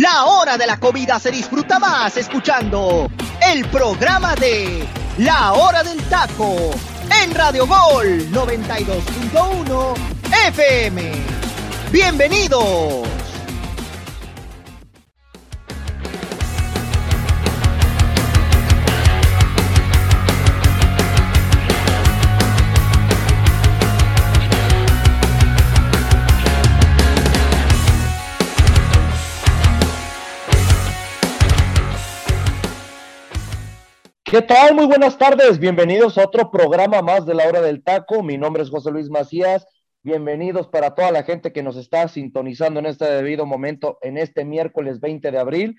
La hora de la comida se disfruta más escuchando el programa de La hora del taco en Radio Gol 92.1 FM. Bienvenidos. ¿Qué tal? Muy buenas tardes. Bienvenidos a otro programa más de la hora del taco. Mi nombre es José Luis Macías. Bienvenidos para toda la gente que nos está sintonizando en este debido momento, en este miércoles 20 de abril.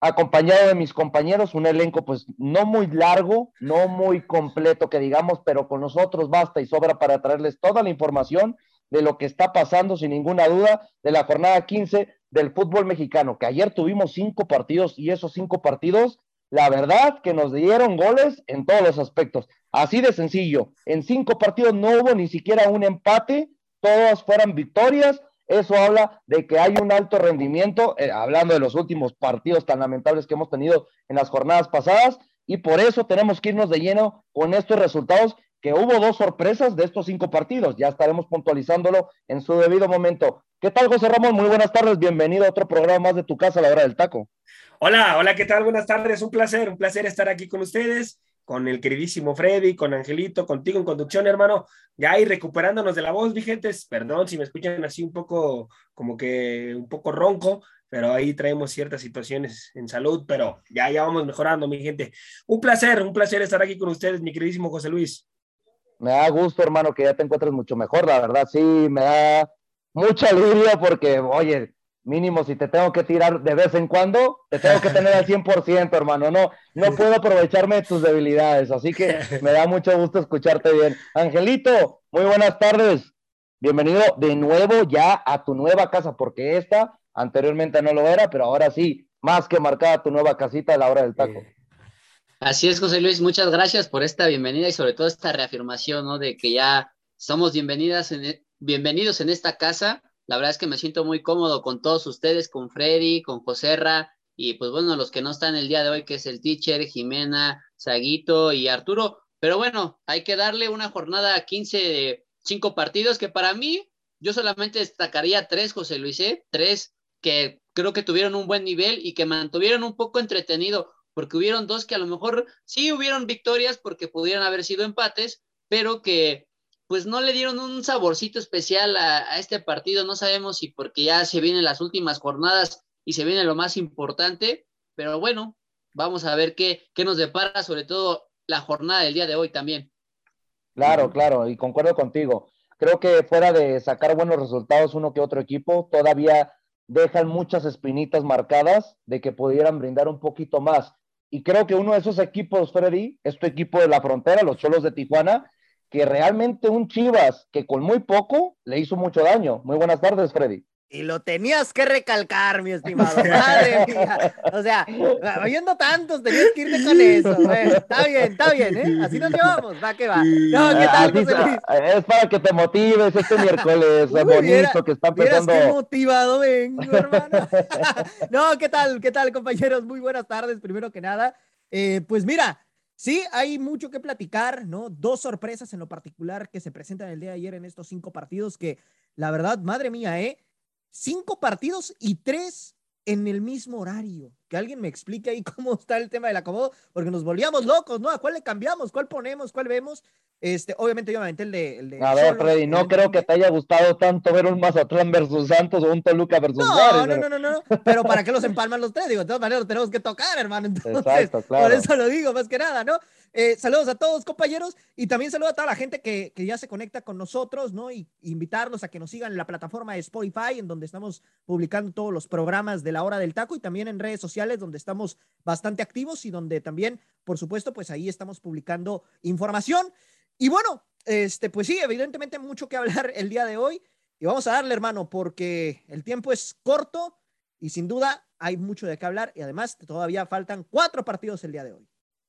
Acompañado de mis compañeros, un elenco pues no muy largo, no muy completo que digamos, pero con nosotros basta y sobra para traerles toda la información de lo que está pasando sin ninguna duda de la jornada 15 del fútbol mexicano, que ayer tuvimos cinco partidos y esos cinco partidos la verdad que nos dieron goles en todos los aspectos. Así de sencillo. En cinco partidos no hubo ni siquiera un empate, todas fueron victorias. Eso habla de que hay un alto rendimiento, eh, hablando de los últimos partidos tan lamentables que hemos tenido en las jornadas pasadas, y por eso tenemos que irnos de lleno con estos resultados, que hubo dos sorpresas de estos cinco partidos. Ya estaremos puntualizándolo en su debido momento. ¿Qué tal, José Ramón? Muy buenas tardes. Bienvenido a otro programa más de tu casa la hora del taco. Hola, hola, ¿qué tal? Buenas tardes, un placer, un placer estar aquí con ustedes, con el queridísimo Freddy, con Angelito, contigo en conducción, hermano, ya ahí recuperándonos de la voz, vigentes, perdón si me escuchan así un poco, como que un poco ronco, pero ahí traemos ciertas situaciones en salud, pero ya, ya vamos mejorando, mi gente. Un placer, un placer estar aquí con ustedes, mi queridísimo José Luis. Me da gusto, hermano, que ya te encuentres mucho mejor, la verdad, sí, me da mucha alegría porque, oye, mínimo si te tengo que tirar de vez en cuando, te tengo que tener al 100%, hermano. No, no puedo aprovecharme de tus debilidades, así que me da mucho gusto escucharte bien. Angelito, muy buenas tardes. Bienvenido de nuevo ya a tu nueva casa, porque esta anteriormente no lo era, pero ahora sí, más que marcada tu nueva casita a la hora del taco. Así es, José Luis, muchas gracias por esta bienvenida y sobre todo esta reafirmación, ¿no? De que ya somos bienvenidas en, e, bienvenidos en esta casa la verdad es que me siento muy cómodo con todos ustedes, con Freddy, con Joserra y pues bueno, los que no están el día de hoy, que es el teacher, Jimena, Saguito y Arturo. Pero bueno, hay que darle una jornada a 15 de cinco partidos que para mí, yo solamente destacaría tres, José Luis, ¿eh? tres que creo que tuvieron un buen nivel y que mantuvieron un poco entretenido, porque hubieron dos que a lo mejor sí hubieron victorias porque pudieran haber sido empates, pero que pues no le dieron un saborcito especial a, este partido. No sabemos si porque ya se vienen las últimas jornadas y se viene lo más importante, pero bueno, vamos a ver qué, qué nos depara, sobre todo la jornada del día de hoy también. Claro, claro, y concuerdo contigo. Creo que fuera de sacar buenos resultados uno que otro equipo, todavía dejan muchas espinitas marcadas de que pudieran brindar un poquito más. Y creo que uno de esos equipos, Freddy, es tu equipo de la frontera, los Cholos de Tijuana, que realmente un Chivas que con muy poco le hizo mucho daño. Muy buenas tardes, Freddy. Y lo tenías que recalcar, mi estimado. Madre mía. O sea, oyendo tantos, tenías que irte con eso. Está bien, está bien, ¿eh? Así nos llevamos. Va que va. No, ¿qué tal, José Luis? Es para que te motives este miércoles Uy, bonito que está empezando. qué motivado vengo, hermano. no, ¿qué tal? ¿Qué tal, compañeros? Muy buenas tardes, primero que nada. Eh, pues mira, Sí, hay mucho que platicar, ¿no? Dos sorpresas en lo particular que se presentan el día de ayer en estos cinco partidos que, la verdad, madre mía, ¿eh? Cinco partidos y tres en el mismo horario. Que alguien me explique ahí cómo está el tema del acomodo, porque nos volvíamos locos, ¿no? ¿A cuál le cambiamos? ¿Cuál ponemos? ¿Cuál vemos? Este, obviamente yo me aventé el de, el de A ver, Freddy, no creo que te haya gustado tanto ver un Mazatlán versus Santos o un Toluca versus no, No, no, no, no, pero ¿para qué los empalman los tres? Digo, de todas maneras tenemos que tocar, hermano. Entonces, Exacto, claro. por eso lo digo, más que nada, ¿no? Eh, saludos a todos, compañeros, y también saludos a toda la gente que, que, ya se conecta con nosotros, ¿no? Y invitarlos a que nos sigan en la plataforma de Spotify, en donde estamos publicando todos los programas de la hora del taco, y también en redes sociales, donde estamos bastante activos y donde también, por supuesto, pues ahí estamos publicando información. Y bueno, este, pues sí, evidentemente mucho que hablar el día de hoy. Y vamos a darle, hermano, porque el tiempo es corto y sin duda hay mucho de qué hablar. Y además todavía faltan cuatro partidos el día de hoy.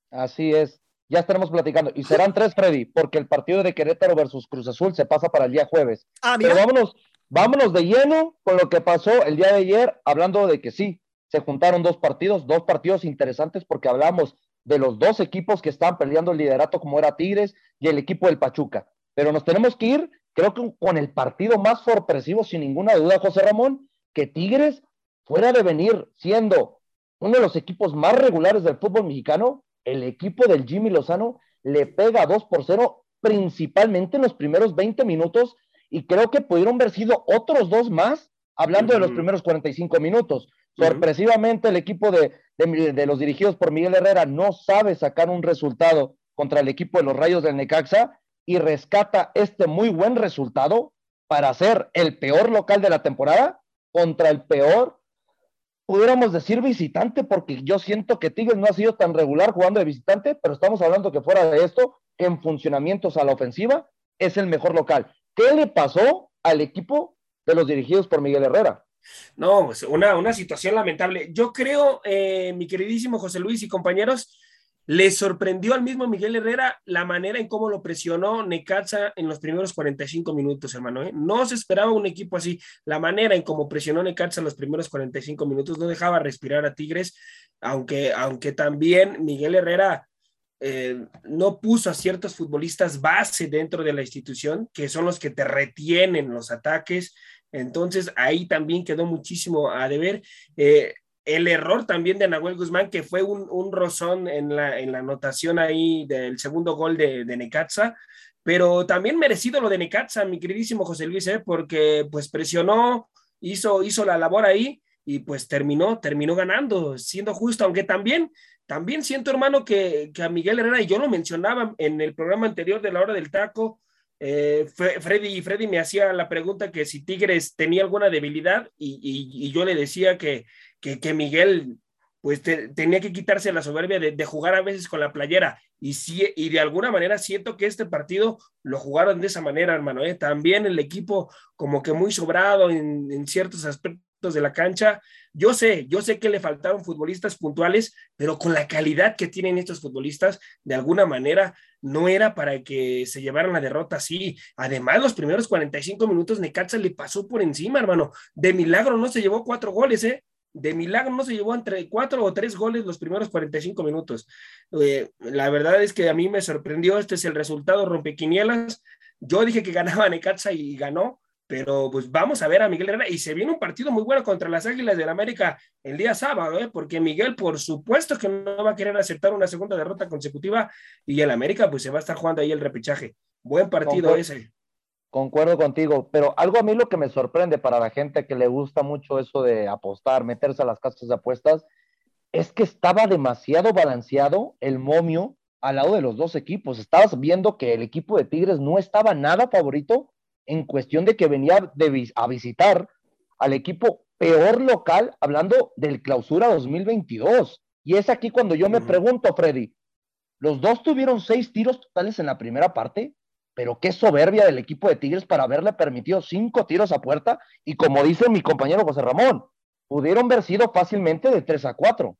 Así es. Ya estaremos platicando. Y serán tres, Freddy, porque el partido de Querétaro versus Cruz Azul se pasa para el día jueves. Ah, Pero vámonos, vámonos de lleno con lo que pasó el día de ayer, hablando de que sí, se juntaron dos partidos, dos partidos interesantes porque hablamos de los dos equipos que están peleando el liderato como era Tigres y el equipo del Pachuca. Pero nos tenemos que ir, creo que con el partido más sorpresivo, sin ninguna duda, José Ramón, que Tigres, fuera de venir siendo uno de los equipos más regulares del fútbol mexicano, el equipo del Jimmy Lozano le pega 2 por 0, principalmente en los primeros 20 minutos, y creo que pudieron haber sido otros dos más, hablando de los primeros 45 minutos. Sorpresivamente, el equipo de, de, los dirigidos por Miguel Herrera no sabe sacar un resultado contra el equipo de los Rayos del Necaxa y rescata este muy buen resultado para ser el peor local de la temporada contra el peor, pudiéramos decir visitante, porque yo siento que Tigres no ha sido tan regular jugando de visitante, pero estamos hablando que fuera de esto, en funcionamientos a la ofensiva, es el mejor local. ¿Qué le pasó al equipo de los dirigidos por Miguel Herrera? No, pues una, una situación lamentable. Yo creo, eh, mi queridísimo José Luis y compañeros, le sorprendió al mismo Miguel Herrera la manera en cómo lo presionó Necaxa en los primeros 45 minutos, hermano. ¿eh? No se esperaba un equipo así. La manera en cómo presionó Necaxa en los primeros 45 minutos no dejaba respirar a Tigres, aunque, aunque también Miguel Herrera eh, no puso a ciertos futbolistas base dentro de la institución, que son los que te retienen los ataques. Entonces ahí también quedó muchísimo a deber. Eh, el error también de Nahuel Guzmán, que fue un, un rozón en la, en la anotación ahí del segundo gol de, de Necaxa, pero también merecido lo de Necaxa, mi queridísimo José Luis, ¿eh? porque pues presionó, hizo, hizo la labor ahí y pues terminó, terminó ganando, siendo justo, aunque también, también siento hermano que, que a Miguel Herrera, y yo lo mencionaba en el programa anterior de la hora del taco, eh, Freddy, Freddy me hacía la pregunta que si Tigres tenía alguna debilidad y, y, y yo le decía que, que, Miguel pues tenía que quitarse la soberbia de, jugar a veces con la playera. Y, sí, y de alguna manera siento que este partido lo jugaron de esa manera, hermano. ¿eh? También el equipo como que muy sobrado en, en, ciertos aspectos de la cancha. Yo sé, yo sé que le faltaron futbolistas puntuales, pero con la calidad que tienen estos futbolistas, de alguna manera no era para que se llevaran la derrota así. Además, los primeros 45 minutos Necaxa le pasó por encima, hermano. De milagro no se llevó cuatro goles, ¿eh? De milagro no se llevó entre cuatro o tres goles los primeros 45 minutos. Eh, la verdad es que a mí me sorprendió, este es el resultado rompequinielas. Yo dije que ganaba Necaxa y ganó, pero pues vamos a ver a Miguel Herrera y se viene un partido muy bueno contra las Águilas del América el día sábado, ¿eh? porque Miguel por supuesto que no va a querer aceptar una segunda derrota consecutiva y el América pues se va a estar jugando ahí el repechaje. Buen partido ese. Concuerdo contigo, pero algo a mí lo que me sorprende para la gente que le gusta mucho eso de apostar, meterse a las casas de apuestas, es que estaba demasiado balanceado el momio al lado de los dos equipos. Estabas viendo que el equipo de Tigres no estaba nada favorito en cuestión de que venía a visitar al equipo peor local, hablando del clausura 2022. Y es aquí cuando yo me pregunto, Freddy, los dos tuvieron seis tiros totales en la primera parte pero qué soberbia del equipo de Tigres para haberle permitido cinco tiros a puerta y como dice mi compañero José Ramón, pudieron haber sido fácilmente de tres a cuatro.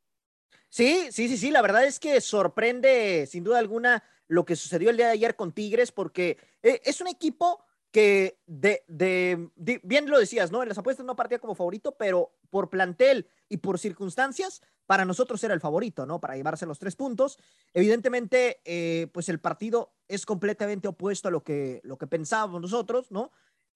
Sí, sí, sí, sí, la verdad es que sorprende sin duda alguna lo que sucedió el día de ayer con Tigres porque eh, es un equipo que de, de, bien lo decías, ¿no? En las apuestas no partía como favorito, pero por plantel y por circunstancias, para nosotros era el favorito, ¿no? Para llevarse los tres puntos. Evidentemente, eh, pues el partido es completamente opuesto a lo que, lo que pensábamos nosotros, ¿no?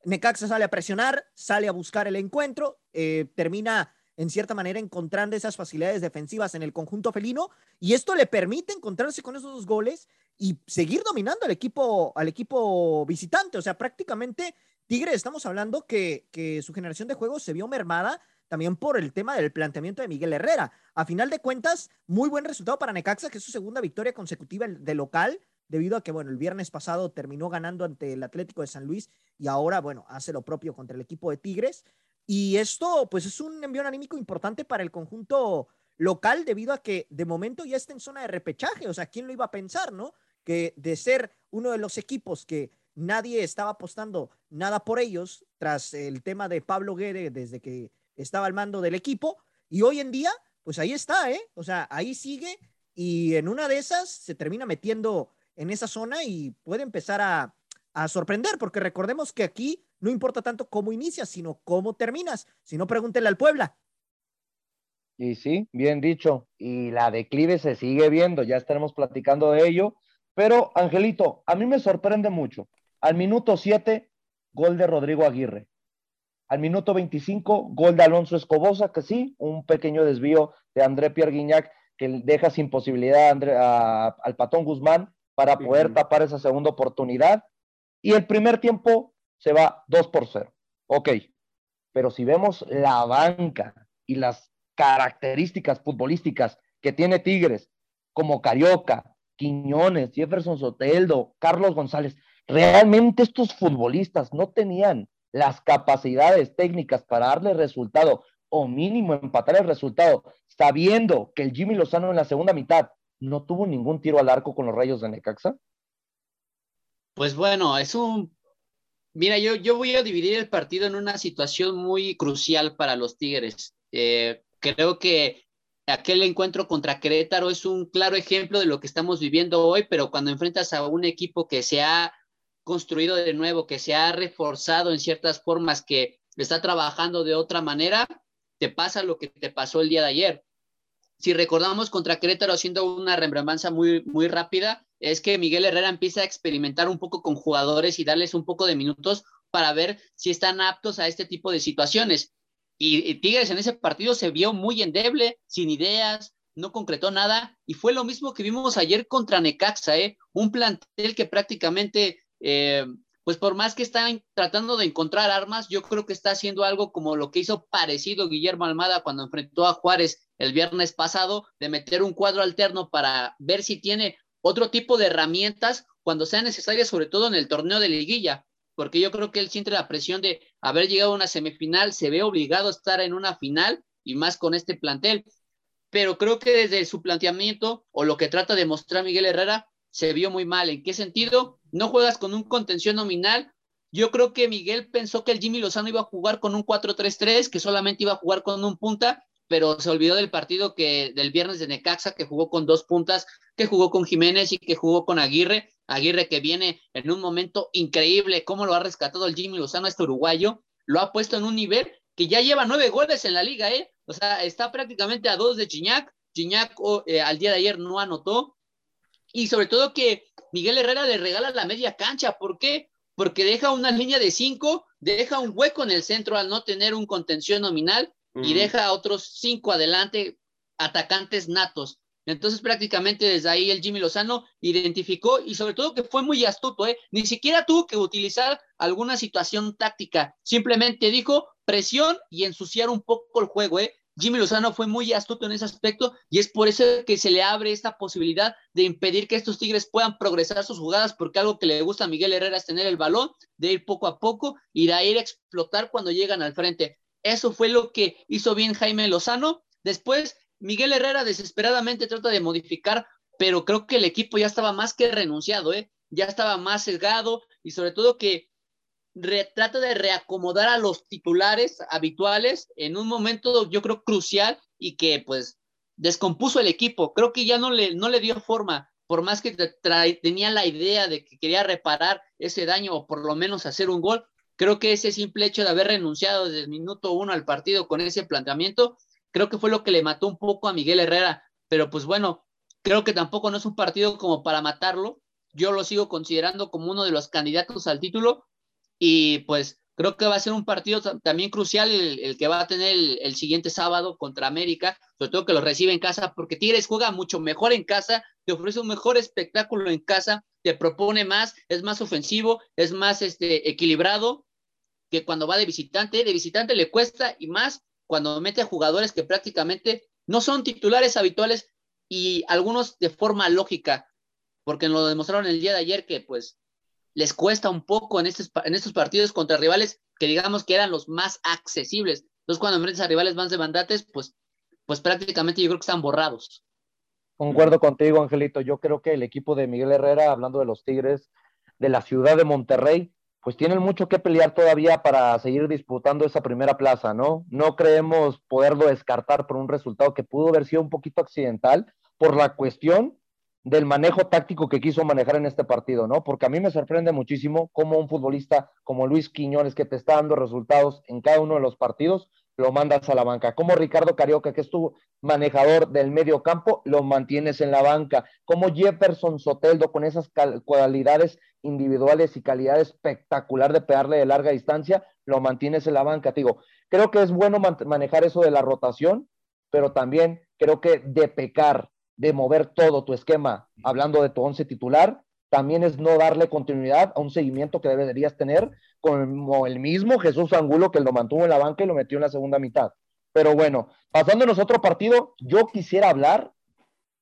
Necaxa sale a presionar, sale a buscar el encuentro, eh, termina en cierta manera encontrando esas facilidades defensivas en el conjunto felino y esto le permite encontrarse con esos dos goles y seguir dominando al equipo, al equipo visitante. O sea, prácticamente Tigre, estamos hablando que, que su generación de juegos se vio mermada también por el tema del planteamiento de Miguel Herrera. A final de cuentas, muy buen resultado para Necaxa, que es su segunda victoria consecutiva de local, debido a que, bueno, el viernes pasado terminó ganando ante el Atlético de San Luis y ahora, bueno, hace lo propio contra el equipo de Tigres. Y esto, pues, es un envío anímico importante para el conjunto local, debido a que de momento ya está en zona de repechaje. O sea, ¿quién lo iba a pensar, no? que de ser uno de los equipos que nadie estaba apostando nada por ellos tras el tema de Pablo Guede desde que estaba al mando del equipo y hoy en día pues ahí está, ¿eh? O sea, ahí sigue y en una de esas se termina metiendo en esa zona y puede empezar a, a sorprender porque recordemos que aquí no importa tanto cómo inicias, sino cómo terminas. Si no, pregúntenle al Puebla. Y sí, bien dicho. Y la declive se sigue viendo, ya estaremos platicando de ello. Pero, Angelito, a mí me sorprende mucho. Al minuto 7, gol de Rodrigo Aguirre. Al minuto 25, gol de Alonso Escobosa, que sí, un pequeño desvío de André Pierre Guignac que deja sin posibilidad al Patón Guzmán para poder tapar esa segunda oportunidad. Y el primer tiempo se va 2 por 0. Ok, pero si vemos la banca y las características futbolísticas que tiene Tigres, como Carioca, Quiñones, Jefferson Soteldo, Carlos González, realmente estos futbolistas no tenían las capacidades técnicas para darle resultado o mínimo empatar el resultado, sabiendo que el Jimmy Lozano en la segunda mitad no tuvo ningún tiro al arco con los rayos de Necaxa? Pues bueno, es un... Mira, yo, yo voy a dividir el partido en una situación muy crucial para los Tigres. Eh, creo que aquel encuentro contra Querétaro es un claro ejemplo de lo que estamos viviendo hoy, pero cuando enfrentas a un equipo que se ha construido de nuevo, que se ha reforzado en ciertas formas, que está trabajando de otra manera, te pasa lo que te pasó el día de ayer. Si recordamos contra Querétaro haciendo una rembranza muy, muy rápida, es que Miguel Herrera empieza a experimentar un poco con jugadores y darles un poco de minutos para ver si están aptos a este tipo de situaciones. Y, Tigres en ese partido se vio muy endeble, sin ideas, no concretó nada, y fue lo mismo que vimos ayer contra Necaxa, ¿eh? un plantel que prácticamente eh, pues por más que está tratando de encontrar armas, yo creo que está haciendo algo como lo que hizo parecido Guillermo Almada cuando enfrentó a Juárez el viernes pasado, de meter un cuadro alterno para ver si tiene otro tipo de herramientas cuando sea necesaria, sobre todo en el torneo de liguilla, porque yo creo que él siente la presión de haber llegado a una semifinal, se ve obligado a estar en una final y más con este plantel. Pero creo que desde su planteamiento o lo que trata de mostrar Miguel Herrera, se vio muy mal. ¿En qué sentido? No juegas con un contención nominal. Yo creo que Miguel pensó que el Jimmy Lozano iba a jugar con un 4-3-3, que solamente iba a jugar con un punta, pero se olvidó del partido que del viernes de Necaxa, que jugó con dos puntas, que jugó con Jiménez y que jugó con Aguirre. Aguirre que viene en un momento increíble, cómo lo ha rescatado el Jimmy Lozano, este uruguayo, lo ha puesto en un nivel que ya lleva nueve goles en la liga, ¿eh? O sea, está prácticamente a dos de Chiñac. Chiñac eh, al día de ayer no anotó, y sobre todo que Miguel Herrera le regala la media cancha. ¿Por qué? Porque deja una línea de cinco, deja un hueco en el centro al no tener un contención nominal y deja a otros cinco adelante atacantes natos. Entonces prácticamente desde ahí el Jimmy Lozano identificó y sobre todo que fue muy astuto, ¿eh? ni siquiera tuvo que utilizar alguna situación táctica, simplemente dijo presión y ensuciar un poco el juego, ¿eh? Jimmy Lozano fue muy astuto en ese aspecto y es por eso que se le abre esta posibilidad de impedir que estos Tigres puedan progresar sus jugadas, porque algo que le gusta a Miguel Herrera es tener el balón, de ir poco a poco y de ir a explotar cuando llegan al frente. Eso fue lo que hizo bien Jaime Lozano. Después, Miguel Herrera desesperadamente trata de modificar, pero creo que el equipo ya estaba más que renunciado, ¿eh? ya estaba más sesgado y sobre todo que trata de reacomodar a los titulares habituales en un momento yo creo crucial y que pues descompuso el equipo. Creo que ya no le, no le dio forma, por más que tenía la idea de que quería reparar ese daño o por lo menos hacer un gol. Creo que ese simple hecho de haber renunciado desde el minuto uno al partido con ese planteamiento, creo que fue lo que le mató un poco a Miguel Herrera. Pero pues bueno, creo que tampoco no es un partido como para matarlo. Yo lo sigo considerando como uno de los candidatos al título, y pues creo que va a ser un partido también crucial el, que va a tener el, siguiente sábado contra América, sobre todo que lo recibe en casa, porque Tigres juega mucho mejor en casa, te ofrece un mejor espectáculo en casa, te propone más, es más ofensivo, es más este, equilibrado que cuando va de visitante. De visitante le cuesta y más cuando mete a jugadores que prácticamente no son titulares habituales y algunos de forma lógica, porque nos lo demostraron el día de ayer que pues les cuesta un poco en estos, en estos partidos contra rivales que digamos que eran los más accesibles. Entonces, cuando enfrentas a rivales más demandantes, pues, pues prácticamente yo creo que están borrados. Concuerdo contigo, Angelito. Yo creo que el equipo de Miguel Herrera, hablando de los Tigres de la ciudad de Monterrey, pues tienen mucho que pelear todavía para seguir disputando esa primera plaza, ¿no? No creemos poderlo descartar por un resultado que pudo haber sido un poquito accidental por la cuestión del manejo táctico que quiso manejar en este partido, ¿no? Porque a mí me sorprende muchísimo cómo un futbolista como Luis Quiñones, que te está dando resultados en cada uno de los partidos, lo mandas a la banca. Como Ricardo Carioca, que es tu manejador del medio campo, lo mantienes en la banca. Como Jefferson Soteldo, con esas cualidades individuales y calidad espectacular de pegarle de larga distancia, lo mantienes en la banca. Te creo que es bueno manejar eso de la rotación, pero también creo que de pecar, de mover todo tu esquema, hablando de tu once titular, también es no darle continuidad a un seguimiento que deberías tener como el mismo Jesús Angulo que lo mantuvo en la banca y lo metió en la segunda mitad. Pero bueno, pasándonos a otro partido, yo quisiera hablar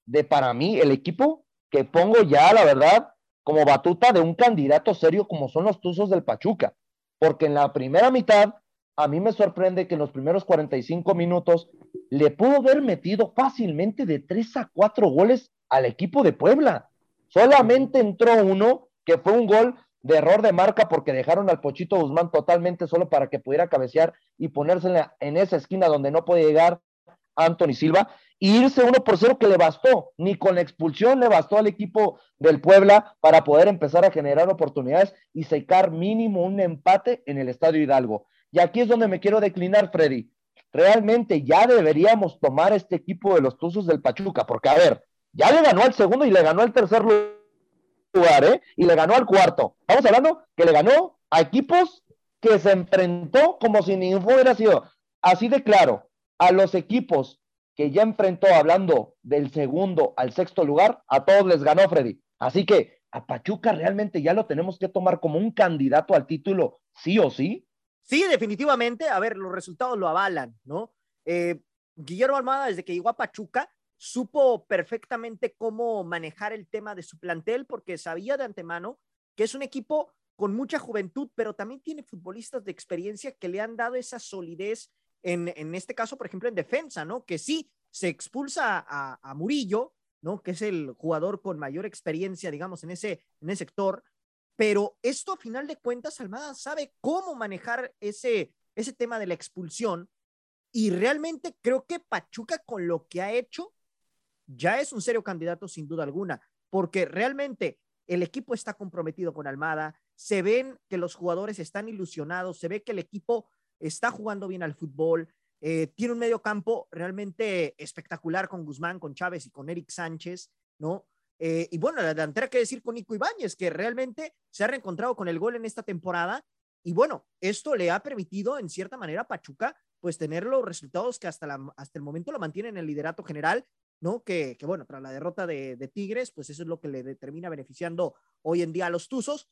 de para mí el equipo que pongo ya, la verdad, como batuta de un candidato serio como son los Tuzos del Pachuca. Porque en la primera mitad, a mí me sorprende que en los primeros 45 minutos le pudo haber metido fácilmente de 3 a 4 goles al equipo de Puebla. Solamente entró uno, que fue un gol de error de marca porque dejaron al Pochito Guzmán totalmente solo para que pudiera cabecear y ponerse en, esa esquina donde no puede llegar Anthony Silva y irse uno por cero que le bastó, ni con la expulsión le bastó al equipo del Puebla para poder empezar a generar oportunidades y secar mínimo un empate en el Estadio Hidalgo. Y aquí es donde me quiero declinar, Freddy. Realmente ya deberíamos tomar este equipo de los Tuzos del Pachuca, porque a ver, ya le ganó al segundo y le ganó al tercer lugar, ¿eh? Y le ganó al cuarto. Estamos hablando que le ganó a equipos que se enfrentó como si ninguno hubiera sido así de claro. A los equipos que ya enfrentó, hablando del segundo al sexto lugar, a todos les ganó Freddy. Así que a Pachuca realmente ya lo tenemos que tomar como un candidato al título, sí o sí. Sí, definitivamente. A ver, los resultados lo avalan, ¿no? Eh, Guillermo Almada, desde que llegó a Pachuca, supo perfectamente cómo manejar el tema de su plantel porque sabía de antemano que es un equipo con mucha juventud, pero también tiene futbolistas de experiencia que le han dado esa solidez en, en este caso, por ejemplo, en defensa, ¿no? Que sí, se expulsa a, a, Murillo, ¿no? Que es el jugador con mayor experiencia, digamos, en ese, en ese sector, pero esto a final de cuentas, Almada sabe cómo manejar ese, ese tema de la expulsión y realmente creo que Pachuca con lo que ha hecho ya es un serio candidato sin duda alguna, porque realmente el equipo está comprometido con Almada, se ven que los jugadores están ilusionados, se ve que el equipo está jugando bien al fútbol, eh, tiene un medio campo realmente espectacular con Guzmán, con Chávez y con Eric Sánchez, ¿no? Eh, y bueno, la delantera que decir con Nico Ibáñez, que realmente se ha reencontrado con el gol en esta temporada. Y bueno, esto le ha permitido en cierta manera a Pachuca pues tener los resultados que hasta, la, hasta el momento lo mantienen en el liderato general ¿no? Que, que, bueno, tras la derrota de, Tigres, pues eso es lo que le termina beneficiando hoy en día a los Tuzos.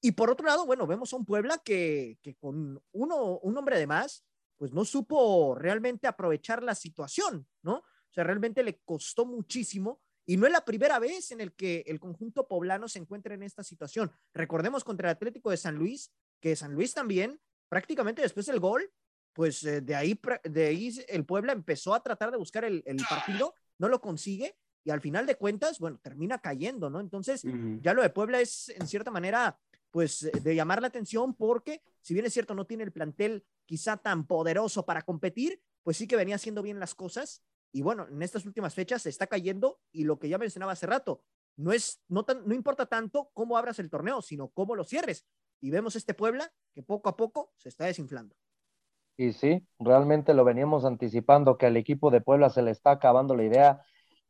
Y por otro lado, bueno, vemos a un Puebla que, que con uno, un hombre de más, pues no supo realmente aprovechar la situación, ¿no? O sea, realmente le costó muchísimo y no es la primera vez en el que el conjunto poblano se encuentra en esta situación. Recordemos contra el Atlético de San Luis, que San Luis también, prácticamente después del gol, pues eh, de ahí, de ahí el Puebla empezó a tratar de buscar el, el partido no lo consigue y al final de cuentas, bueno, termina cayendo, ¿no? Entonces, ya lo de Puebla es en cierta manera, pues, eh, de llamar la atención porque, si bien es cierto, no tiene el plantel quizá tan poderoso para competir, pues sí que venía haciendo bien las cosas. Y bueno, en estas últimas fechas se está cayendo y lo que ya mencionaba hace rato, no es, no, tan, no importa tanto cómo abras el torneo, sino cómo lo cierres. Y vemos este Puebla que poco a poco se está desinflando. Y sí, realmente lo veníamos anticipando que al equipo de Puebla se le está acabando la idea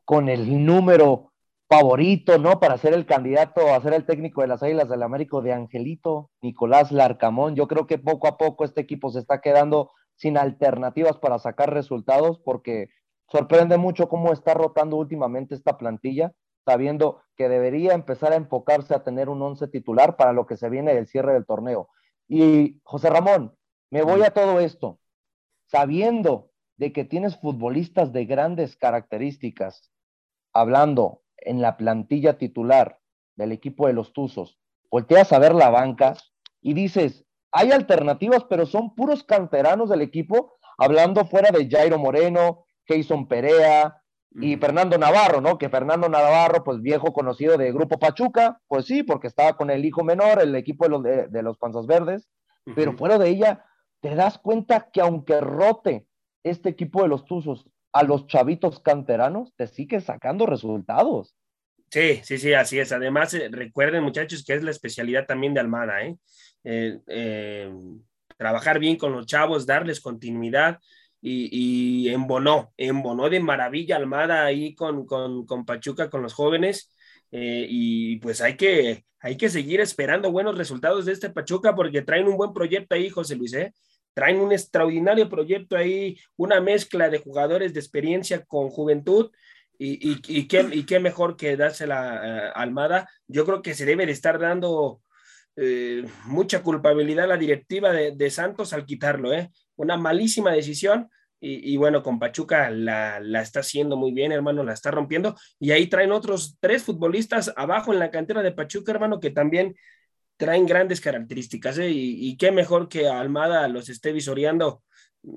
con el número favorito, ¿no? Para ser el candidato a ser el técnico de las Águilas del Américo de Angelito, Nicolás Larcamón. Yo creo que poco a poco este equipo se está quedando sin alternativas para sacar resultados porque sorprende mucho cómo está rotando últimamente esta plantilla, sabiendo que debería empezar a enfocarse a tener un once titular para lo que se viene del cierre del torneo. Y José Ramón, me voy a todo esto sabiendo de que tienes futbolistas de grandes características, hablando en la plantilla titular del equipo de los Tuzos, volteas a ver la banca y dices, hay alternativas, pero son puros canteranos del equipo, hablando fuera de Jairo Moreno, Jason Perea y Fernando Navarro, ¿no? Que Fernando Navarro, pues viejo conocido de Grupo Pachuca, pues sí, porque estaba con el hijo menor, el equipo de los, de, los Panzas Verdes, pero fuera de ella, te das cuenta que aunque rote este equipo de los Tuzos a los chavitos canteranos, te sigue sacando resultados. Sí, sí, sí, así es. Además, eh, recuerden, muchachos, que es la especialidad también de Almada, ¿eh? Eh, trabajar bien con los chavos, darles continuidad y, y embonó, embonó de maravilla Almada ahí con, con, con Pachuca, con los jóvenes. Eh, y pues hay que, hay que seguir esperando buenos resultados de este Pachuca porque traen un buen proyecto ahí, José Luis, ¿eh? traen un extraordinario proyecto ahí, una mezcla de jugadores de experiencia con juventud y, y, qué, y qué, mejor que dársela a Almada. Yo creo que se debe de estar dando eh, mucha culpabilidad a la directiva de, de Santos al quitarlo, ¿eh? Una malísima decisión. Y, bueno, con Pachuca la, la, está haciendo muy bien, hermano, la está rompiendo. Y ahí traen otros tres futbolistas abajo en la cantera de Pachuca, hermano, que también traen grandes características. ¿eh? Y, qué mejor que Almada los esté visoreando.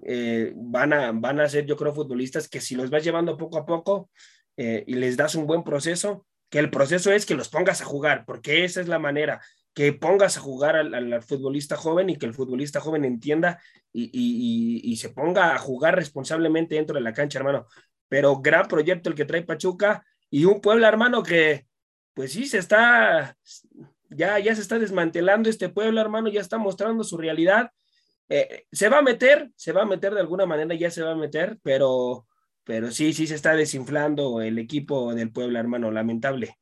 Eh, van, a, van a ser, yo creo, futbolistas que si los vas llevando poco a poco eh, y les das un buen proceso, que el proceso es que los pongas a jugar, porque esa es la manera que pongas a jugar al, futbolista joven y que el futbolista joven entienda y, se ponga a jugar responsablemente dentro de la cancha, hermano. Pero gran proyecto el que trae Pachuca y un pueblo, hermano, que pues sí, se está, ya, ya se está desmantelando este pueblo, hermano, ya está mostrando su realidad. Eh, se va a meter, se va a meter de alguna manera, ya se va a meter, pero, pero sí, sí se está desinflando el equipo del pueblo, hermano, lamentable.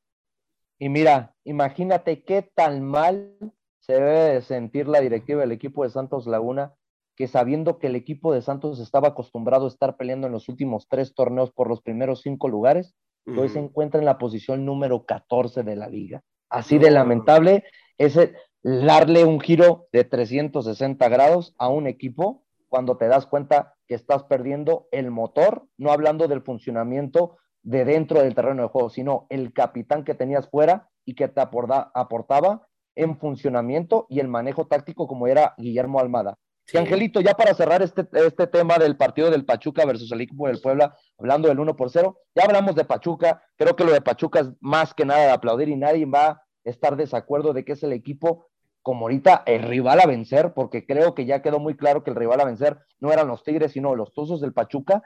Y mira, imagínate qué tan mal se debe sentir la directiva del equipo de Santos Laguna, que sabiendo que el equipo de Santos estaba acostumbrado a estar peleando en los últimos tres torneos por los primeros cinco lugares, hoy se encuentra en la posición número 14 de la liga. Así de lamentable es darle un giro de 360 grados a un equipo cuando te das cuenta que estás perdiendo el motor, no hablando del funcionamiento de dentro del terreno de juego, sino el capitán que tenías fuera y que te aportaba en funcionamiento y el manejo táctico como era Guillermo Almada. Y Angelito, ya para cerrar este, este tema del partido del Pachuca versus el equipo del Puebla, hablando del 1 por 0, ya hablamos de Pachuca, creo que lo de Pachuca es más que nada de aplaudir y nadie va a estar desacuerdo de que es el equipo como ahorita el rival a vencer, porque creo que ya quedó muy claro que el rival a vencer no eran los Tigres, sino los Tuzos del Pachuca,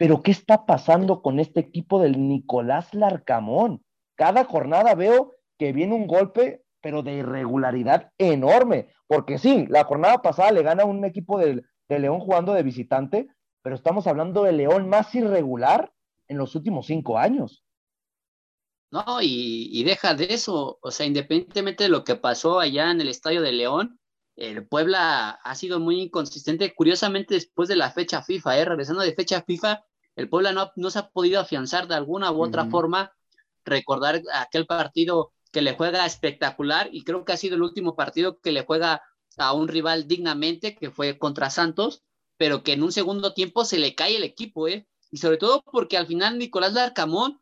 pero ¿qué está pasando con este equipo del Nicolás Larcamón? Cada jornada veo que viene un golpe, pero de irregularidad enorme, porque sí, la jornada pasada le gana un equipo de, León jugando de visitante, pero estamos hablando de León más irregular en los últimos cinco años. No, y, y, deja de eso, o sea, independientemente de lo que pasó allá en el Estadio de León, el Puebla ha sido muy inconsistente, curiosamente después de la fecha FIFA, ¿eh? regresando de fecha FIFA, el Puebla no, no se ha podido afianzar de alguna u otra forma, recordar aquel partido que le juega espectacular y creo que ha sido el último partido que le juega a un rival dignamente, que fue contra Santos, pero que en un segundo tiempo se le cae el equipo, ¿eh? Y sobre todo porque al final Nicolás Larcamón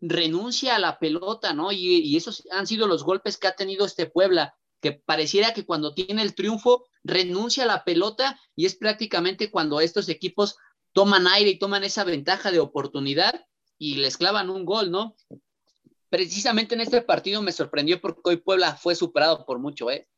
renuncia a la pelota, ¿no? Y, y esos han sido los golpes que ha tenido este Puebla, que pareciera que cuando tiene el triunfo renuncia a la pelota y es prácticamente cuando estos equipos toman aire y toman esa ventaja de oportunidad y les clavan un gol, ¿no? Precisamente en este partido me sorprendió porque hoy Puebla fue superado por mucho, ¿eh?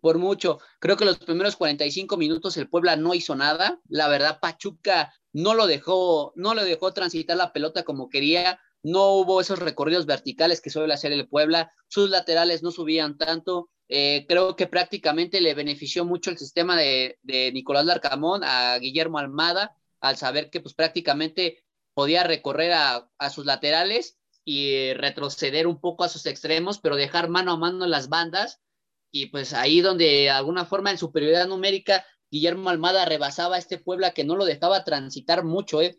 Por mucho. Creo que los primeros 45 minutos el Puebla no hizo nada. La verdad, Pachuca no lo dejó, no lo dejó transitar la pelota como quería. No hubo esos recorridos verticales que suele hacer el Puebla. Sus laterales no subían tanto. Eh, creo que prácticamente le benefició mucho el sistema de, de Nicolás Larcamón a Guillermo Almada, al saber que pues prácticamente podía recorrer a, sus laterales y retroceder un poco a sus extremos, pero dejar mano a mano las bandas. Y pues ahí donde de alguna forma en superioridad numérica Guillermo Almada rebasaba a este Puebla que no lo dejaba transitar mucho, ¿eh?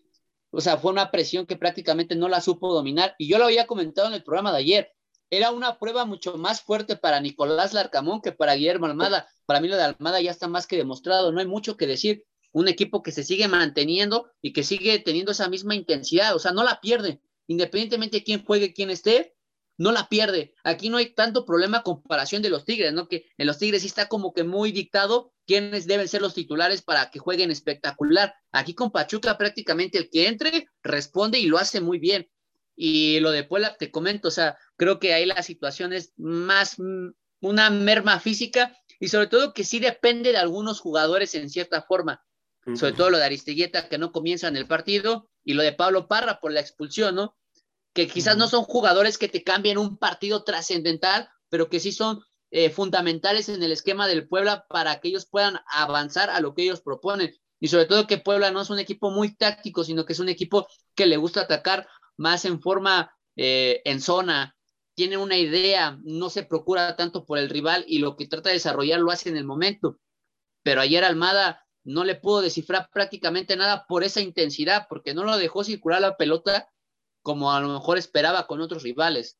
O sea, fue una presión que prácticamente no la supo dominar. Y yo lo había comentado en el programa de ayer. Era una prueba mucho más fuerte para Nicolás Larcamón que para Guillermo Almada. Para mí lo de Almada ya está más que demostrado, no hay mucho que decir un equipo que se sigue manteniendo y que sigue teniendo esa misma intensidad, o sea, no la pierde, independientemente de quién juegue, quién esté, no la pierde. Aquí no hay tanto problema comparación de los Tigres, ¿no? Que en los Tigres sí está como que muy dictado quiénes deben ser los titulares para que jueguen espectacular. Aquí con Pachuca prácticamente el que entre responde y lo hace muy bien. Y lo de Puebla, te comento, o sea, creo que ahí la situación es más una merma física y sobre todo que sí depende de algunos jugadores en cierta forma sobre todo lo de Aristigueta que no comienza en el partido y lo de Pablo Parra por la expulsión, ¿no? Que quizás no son jugadores que te cambien un partido trascendental, pero que sí son eh, fundamentales en el esquema del Puebla para que ellos puedan avanzar a lo que ellos proponen. Y sobre todo que Puebla no es un equipo muy táctico, sino que es un equipo que le gusta atacar más en forma eh, en zona, tiene una idea, no se procura tanto por el rival y lo que trata de desarrollar lo hace en el momento. Pero ayer Almada no le pudo descifrar prácticamente nada por esa intensidad, porque no lo dejó circular la pelota como a lo mejor esperaba con otros rivales.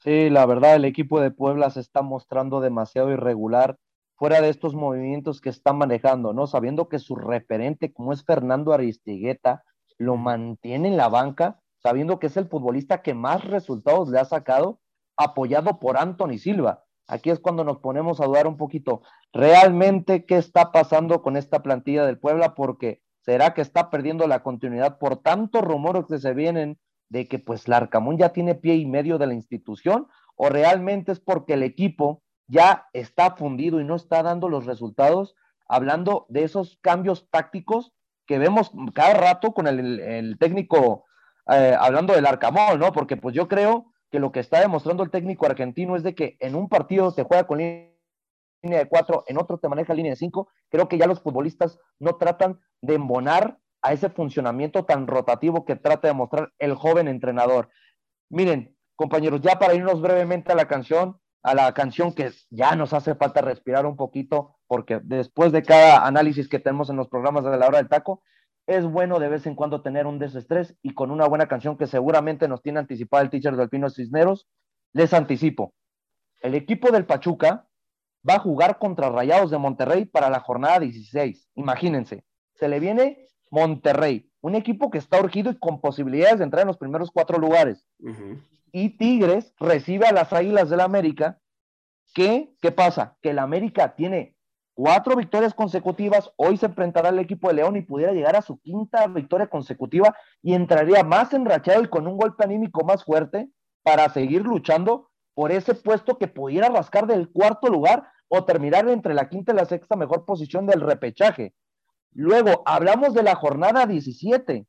Sí, la verdad, el equipo de Puebla se está mostrando demasiado irregular fuera de estos movimientos que están manejando, ¿no? Sabiendo que su referente, como es Fernando Aristigueta, lo mantiene en la banca, sabiendo que es el futbolista que más resultados le ha sacado, apoyado por Anthony Silva. Aquí es cuando nos ponemos a dudar un poquito, realmente qué está pasando con esta plantilla del Puebla, porque será que está perdiendo la continuidad por tantos rumores que se vienen de que pues Larcamón ya tiene pie y medio de la institución, o realmente es porque el equipo ya está fundido y no está dando los resultados, hablando de esos cambios tácticos que vemos cada rato con el, técnico, eh, hablando del Arcamón, ¿no? Porque pues yo creo que lo que está demostrando el técnico argentino es de que en un partido se juega con línea de cuatro, en otro te maneja línea de cinco. Creo que ya los futbolistas no tratan de embonar a ese funcionamiento tan rotativo que trata de mostrar el joven entrenador. Miren, compañeros, ya para irnos brevemente a la canción, a la canción que ya nos hace falta respirar un poquito, porque después de cada análisis que tenemos en los programas de la hora del taco, es bueno de vez en cuando tener un desestrés y con una buena canción que seguramente nos tiene anticipada el teacher del Pino Cisneros, les anticipo. El equipo del Pachuca va a jugar contra Rayados de Monterrey para la jornada 16. Imagínense, se le viene Monterrey, un equipo que está urgido y con posibilidades de entrar en los primeros cuatro lugares. Y Tigres recibe a las Águilas del América, que, ¿qué pasa? Que el América tiene cuatro victorias consecutivas, hoy se enfrentará al equipo de León y pudiera llegar a su quinta victoria consecutiva y entraría más enrachado y con un golpe anímico más fuerte para seguir luchando por ese puesto que pudiera rascar del cuarto lugar o terminar entre la quinta y la sexta mejor posición del repechaje. Luego, hablamos de la jornada 17.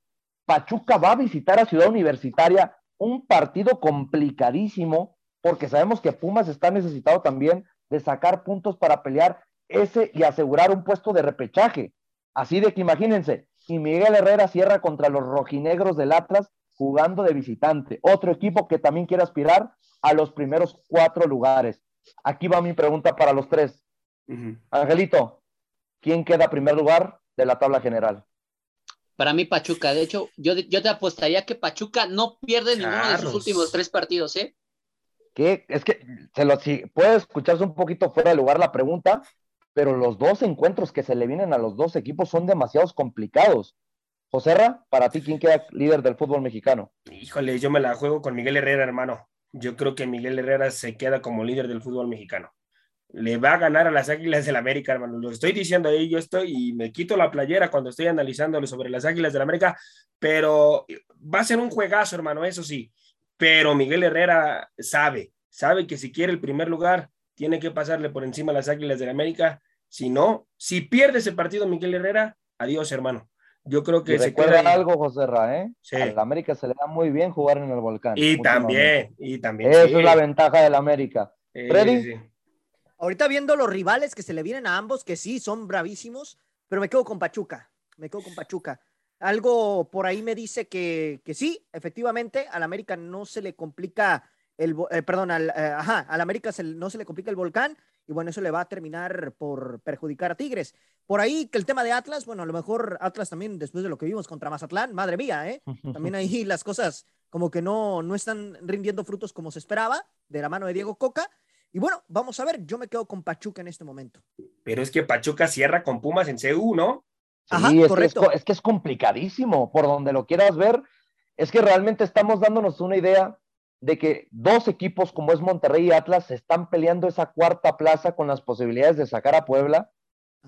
Pachuca va a visitar a Ciudad Universitaria, un partido complicadísimo, porque sabemos que Pumas está necesitado también de sacar puntos para pelear ese y asegurar un puesto de repechaje. Así de que imagínense, y Miguel Herrera cierra contra los rojinegros del Atlas jugando de visitante, otro equipo que también quiere aspirar a los primeros cuatro lugares. Aquí va mi pregunta para los tres. Angelito, ¿quién queda primer lugar de la tabla general? Para mí, Pachuca. De hecho, yo, yo te apostaría que Pachuca no pierde ninguno de sus últimos tres partidos, ¿eh? Que es que se lo, si puede escucharse un poquito fuera de lugar la pregunta, pero los dos encuentros que se le vienen a los dos equipos son demasiados complicados. Joserra, para ti, ¿quién queda líder del fútbol mexicano? Híjole, yo me la juego con Miguel Herrera, hermano. Yo creo que Miguel Herrera se queda como líder del fútbol mexicano. Le va a ganar a las Águilas del América, hermano. Lo estoy diciendo ahí, yo estoy y me quito la playera cuando estoy analizándolo sobre las Águilas del América, pero va a ser un juegazo, hermano, eso sí. Pero Miguel Herrera sabe, sabe que si quiere el primer lugar, tiene que pasarle por encima a las Águilas del América. Si no, si pierde ese partido Miguel Herrera, adiós, hermano. Yo creo que se queda algo, José Ra, ¿eh? Sí. A América se le da muy bien jugar en el volcán. Y también, y también. Esa es la ventaja del América. Freddy. Ahorita viendo los rivales que se le vienen a ambos, que sí, son bravísimos, pero me quedo con Pachuca. Me quedo con Pachuca. Algo por ahí me dice que, que sí, efectivamente, al América no se le complica el, eh, perdón, al, eh, ajá, al América no se le complica el volcán y bueno, eso le va a terminar por perjudicar a Tigres. Por ahí que el tema de Atlas, bueno, a lo mejor Atlas también, después de lo que vimos contra Mazatlán, madre mía, ¿eh? También ahí las cosas como que no, no están rindiendo frutos como se esperaba, de la mano de Diego Coca. Y bueno, vamos a ver, yo me quedo con Pachuca en este momento. Pero es que Pachuca cierra con Pumas en CU, ¿no? Ajá, es correcto. Que es, es que es complicadísimo, por donde lo quieras ver, es que realmente estamos dándonos una idea de que dos equipos como es Monterrey y Atlas están peleando esa cuarta plaza con las posibilidades de sacar a Puebla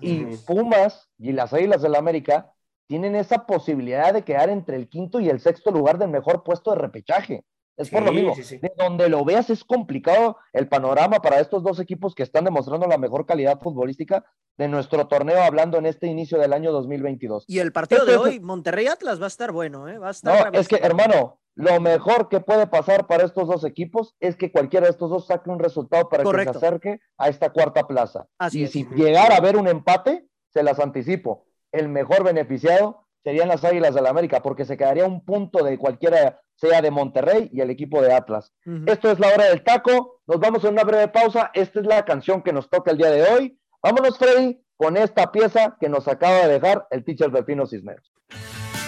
y Pumas y las Águilas del la América tienen esa posibilidad de quedar entre el quinto y el sexto lugar del mejor puesto de repechaje. Es por lo mismo. de donde lo veas es complicado el panorama para estos dos equipos que están demostrando la mejor calidad futbolística de nuestro torneo, hablando en este inicio del año 2022. Y el partido de hoy, Monterrey Atlas, va a estar bueno, ¿eh? Va a estar no, es que, hermano, lo mejor que puede pasar para estos dos equipos es que cualquiera de estos dos saque un resultado para que se acerque a esta cuarta plaza. y si llegara a haber un empate, se las anticipo. El mejor beneficiado serían las Águilas del la América, porque se quedaría un punto de cualquiera, sea de Monterrey y el equipo de Atlas. Esto es la hora del taco. Nos vamos a una breve pausa. Esta es la canción que nos toca el día de hoy. Vámonos, Freddy, con esta pieza que nos acaba de dejar el teacher Pepino Cisneros.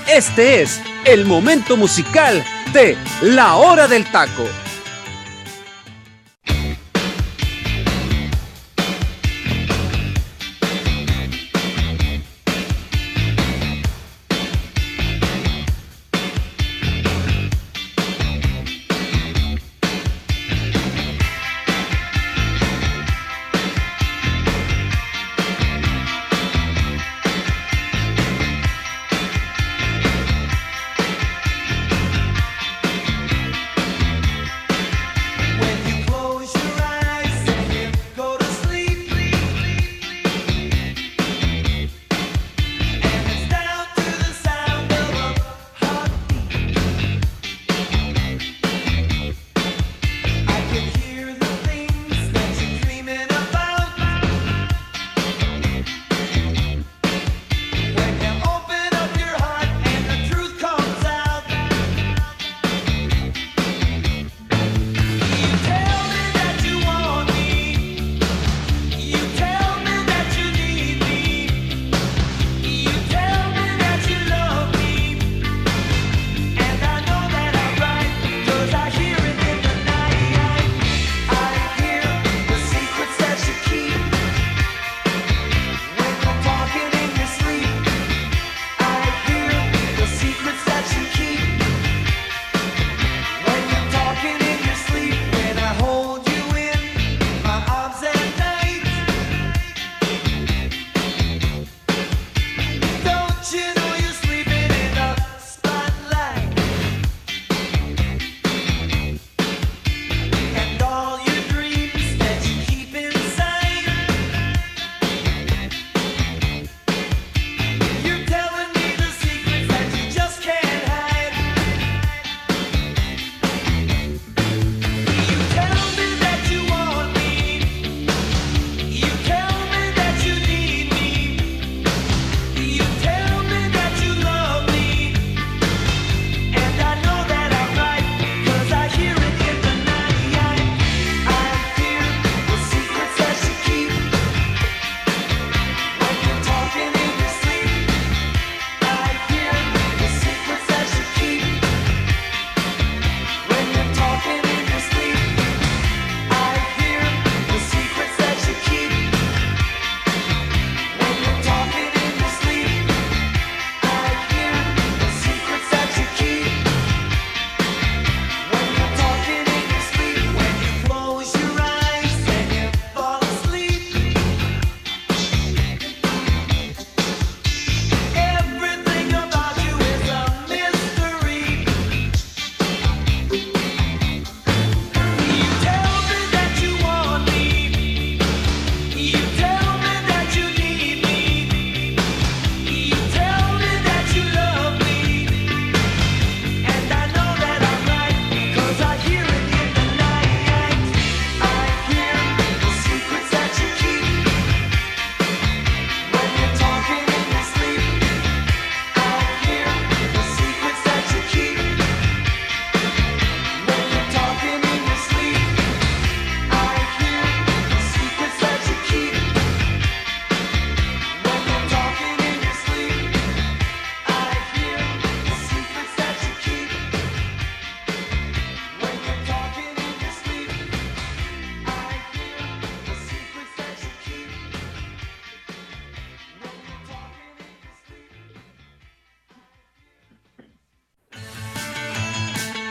Este es el momento musical de La Hora del Taco.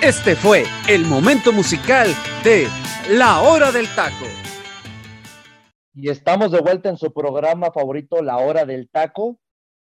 Este fue el momento musical de La Hora del Taco. Y estamos de vuelta en su programa favorito, La Hora del Taco,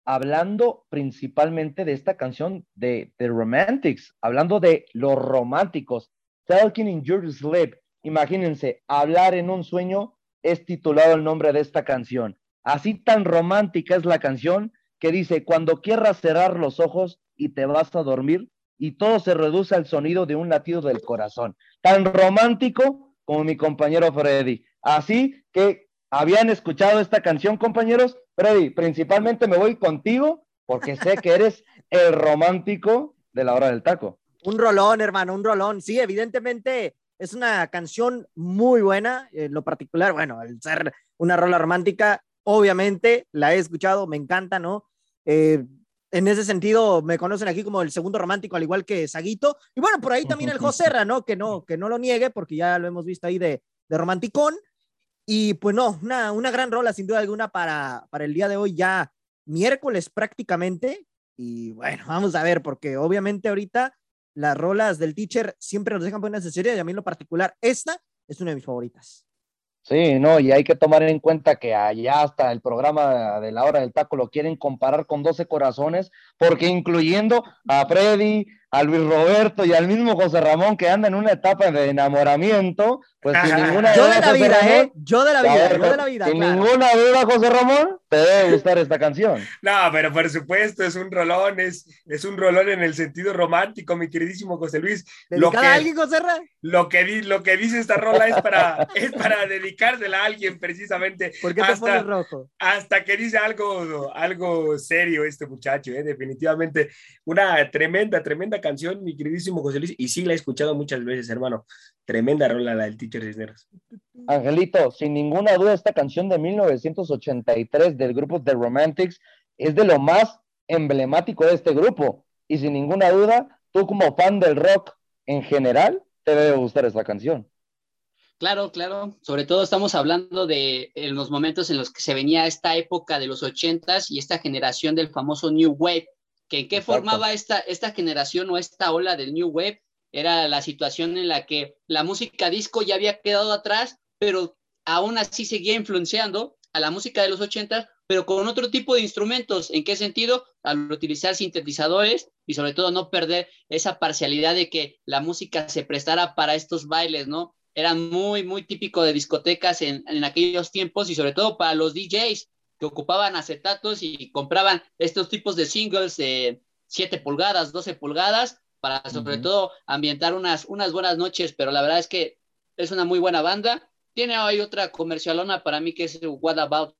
hablando principalmente de esta canción de The Romantics, hablando de los románticos. Talking in Your Sleep. Imagínense, hablar en un sueño es titulado el nombre de esta canción. Así tan romántica es la canción que dice, cuando quieras cerrar los ojos y te vas a dormir, y todo se reduce al sonido de un latido del corazón. Tan romántico como mi compañero Freddy. Así que habían escuchado esta canción, compañeros. Freddy, principalmente me voy contigo porque sé que eres el romántico de la hora del taco. Un rolón, hermano, un rolón. Sí, evidentemente es una canción muy buena. En lo particular, bueno, el ser una rola romántica, obviamente la he escuchado, me encanta, ¿no? Eh, en ese sentido, me conocen aquí como el segundo romántico, al igual que Saguito. Y bueno, por ahí también el Joserra, ¿no? Que no, que no lo niegue, porque ya lo hemos visto ahí de, de romanticón. Y pues no, una, una gran rola sin duda alguna para, para el día de hoy, ya miércoles prácticamente. Y bueno, vamos a ver, porque obviamente ahorita las rolas del teacher siempre nos dejan buenas de serie y a mí en lo particular, esta es una de mis favoritas. Sí, no, y hay que tomar en cuenta que allá hasta el programa de la hora del taco lo quieren comparar con 12 corazones, porque incluyendo a Freddy, a Luis Roberto y al mismo José Ramón que anda en una etapa de enamoramiento, pues sin ninguna Yo de la vida, ¿eh? Yo de la vida, yo de la vida. Sin ninguna duda, José Ramón, te debe gustar esta canción. No, pero por supuesto, es un rolón, es, es un rolón en el sentido romántico, mi queridísimo José Luis. Lo que, a alguien, José Lo que, lo que dice esta rola es para, es para dedicársela a alguien, precisamente. ¿Por qué te hasta, pones rojo? Hasta que dice algo, algo serio este muchacho, ¿eh? Definitivamente. Una tremenda, tremenda canción, mi queridísimo José Luis, y sí la he escuchado muchas veces, hermano. Tremenda rola la del Teacher Cisneros. Angelito, sin ninguna duda, esta canción de 1983 del grupo The Romantics es de lo más emblemático de este grupo. Y sin ninguna duda, tú como fan del rock en general, te debe gustar esta canción. Claro, claro. Sobre todo estamos hablando de en los momentos en los que se venía esta época de los ochentas y esta generación del famoso New Wave, que qué formaba esta, esta generación o esta ola del New Wave era la situación en la que la música disco ya había quedado atrás, pero aún así seguía influenciando a la música de los 80, pero con otro tipo de instrumentos. ¿En qué sentido? Al utilizar sintetizadores y sobre todo no perder esa parcialidad de que la música se prestara para estos bailes, ¿no? Era muy, muy típico de discotecas en, en aquellos tiempos y sobre todo para los DJs que ocupaban acetatos y compraban estos tipos de singles de 7 pulgadas, 12 pulgadas, para sobre todo ambientar unas, unas buenas noches, pero la verdad es que es una muy buena banda. Tiene ahí otra comercialona para mí que es What About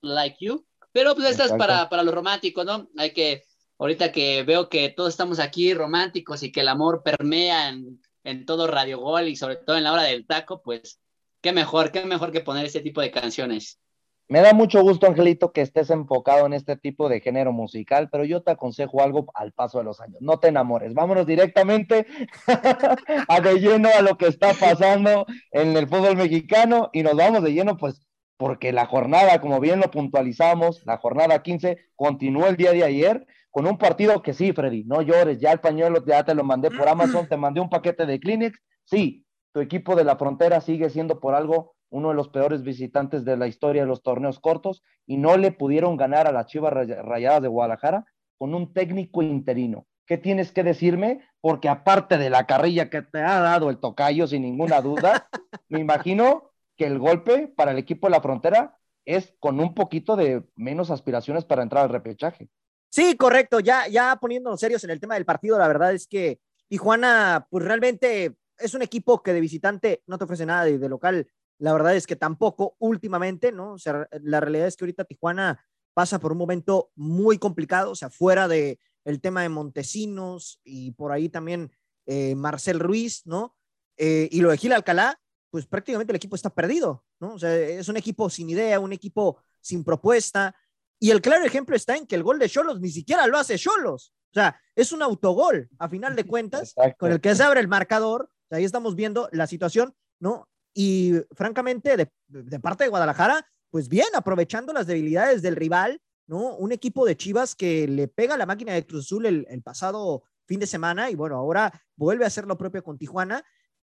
Like You, pero pues esta es para, para los románticos, ¿no? Hay que, ahorita que veo que todos estamos aquí románticos y que el amor permea en, en todo Radio Gol y sobre todo en la hora del taco, pues qué mejor, qué mejor que poner este tipo de canciones. Me da mucho gusto, Angelito, que estés enfocado en este tipo de género musical, pero yo te aconsejo algo al paso de los años. No te enamores. Vámonos directamente a de lleno a lo que está pasando en el fútbol mexicano y nos vamos de lleno, pues, porque la jornada, como bien lo puntualizamos, la jornada 15 continuó el día de ayer con un partido que sí, Freddy, no llores, ya el pañuelo ya te lo mandé por Amazon, te mandé un paquete de Kleenex. Sí, tu equipo de la frontera sigue siendo por algo uno de los peores visitantes de la historia de los torneos cortos, y no le pudieron ganar a las Chivas Rayadas de Guadalajara con un técnico interino. ¿Qué tienes que decirme? Porque aparte de la carrilla que te ha dado el tocayo, sin ninguna duda, me imagino que el golpe para el equipo de la frontera es con un poquito de menos aspiraciones para entrar al repechaje. Sí, correcto. Ya, ya poniéndonos serios en el tema del partido, la verdad es que Tijuana, pues realmente es un equipo que de visitante no te ofrece nada y de local la verdad es que tampoco últimamente, ¿no? O sea, la realidad es que ahorita Tijuana pasa por un momento muy complicado, o sea, fuera de el tema de Montesinos y por ahí también eh, Marcel Ruiz, ¿no? Eh, y lo de Gil Alcalá, pues prácticamente el equipo está perdido, ¿no? O sea, es un equipo sin idea, un equipo sin propuesta. Y el claro ejemplo está en que el gol de Cholos ni siquiera lo hace Cholos. O sea, es un autogol, a final de cuentas, con el que se abre el marcador. ahí estamos viendo la situación, ¿no? Y francamente, de, parte de Guadalajara, pues bien, aprovechando las debilidades del rival, ¿no? Un equipo de Chivas que le pega la máquina de Cruz Azul el, pasado fin de semana y bueno, ahora vuelve a hacer lo propio con Tijuana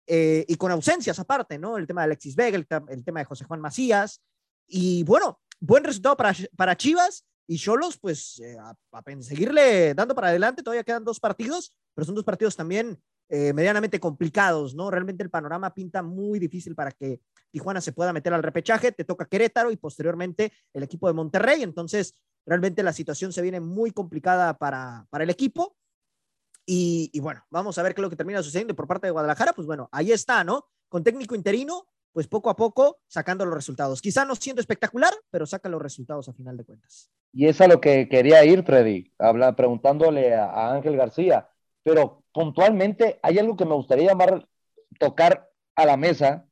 eh, y con ausencias aparte, ¿no? El tema de Alexis Vega, el, tema de José Juan Macías y bueno, buen resultado para, para Chivas y Cholos, pues eh, a, a, seguirle dando para adelante, todavía quedan dos partidos, pero son dos partidos también eh, medianamente complicados, ¿no? Realmente el panorama pinta muy difícil para que Tijuana se pueda meter al repechaje, te toca Querétaro y posteriormente el equipo de Monterrey, entonces realmente la situación se viene muy complicada para, para el equipo. Y, bueno, vamos a ver qué es lo que termina sucediendo por parte de Guadalajara. Pues bueno, ahí está, ¿no? Con técnico interino, pues poco a poco sacando los resultados. Quizá no siendo espectacular, pero saca los resultados a final de cuentas. Y es a lo que quería ir, Freddy, preguntándole a, Ángel García. Pero puntualmente hay algo que me gustaría llamar, tocar a la mesa,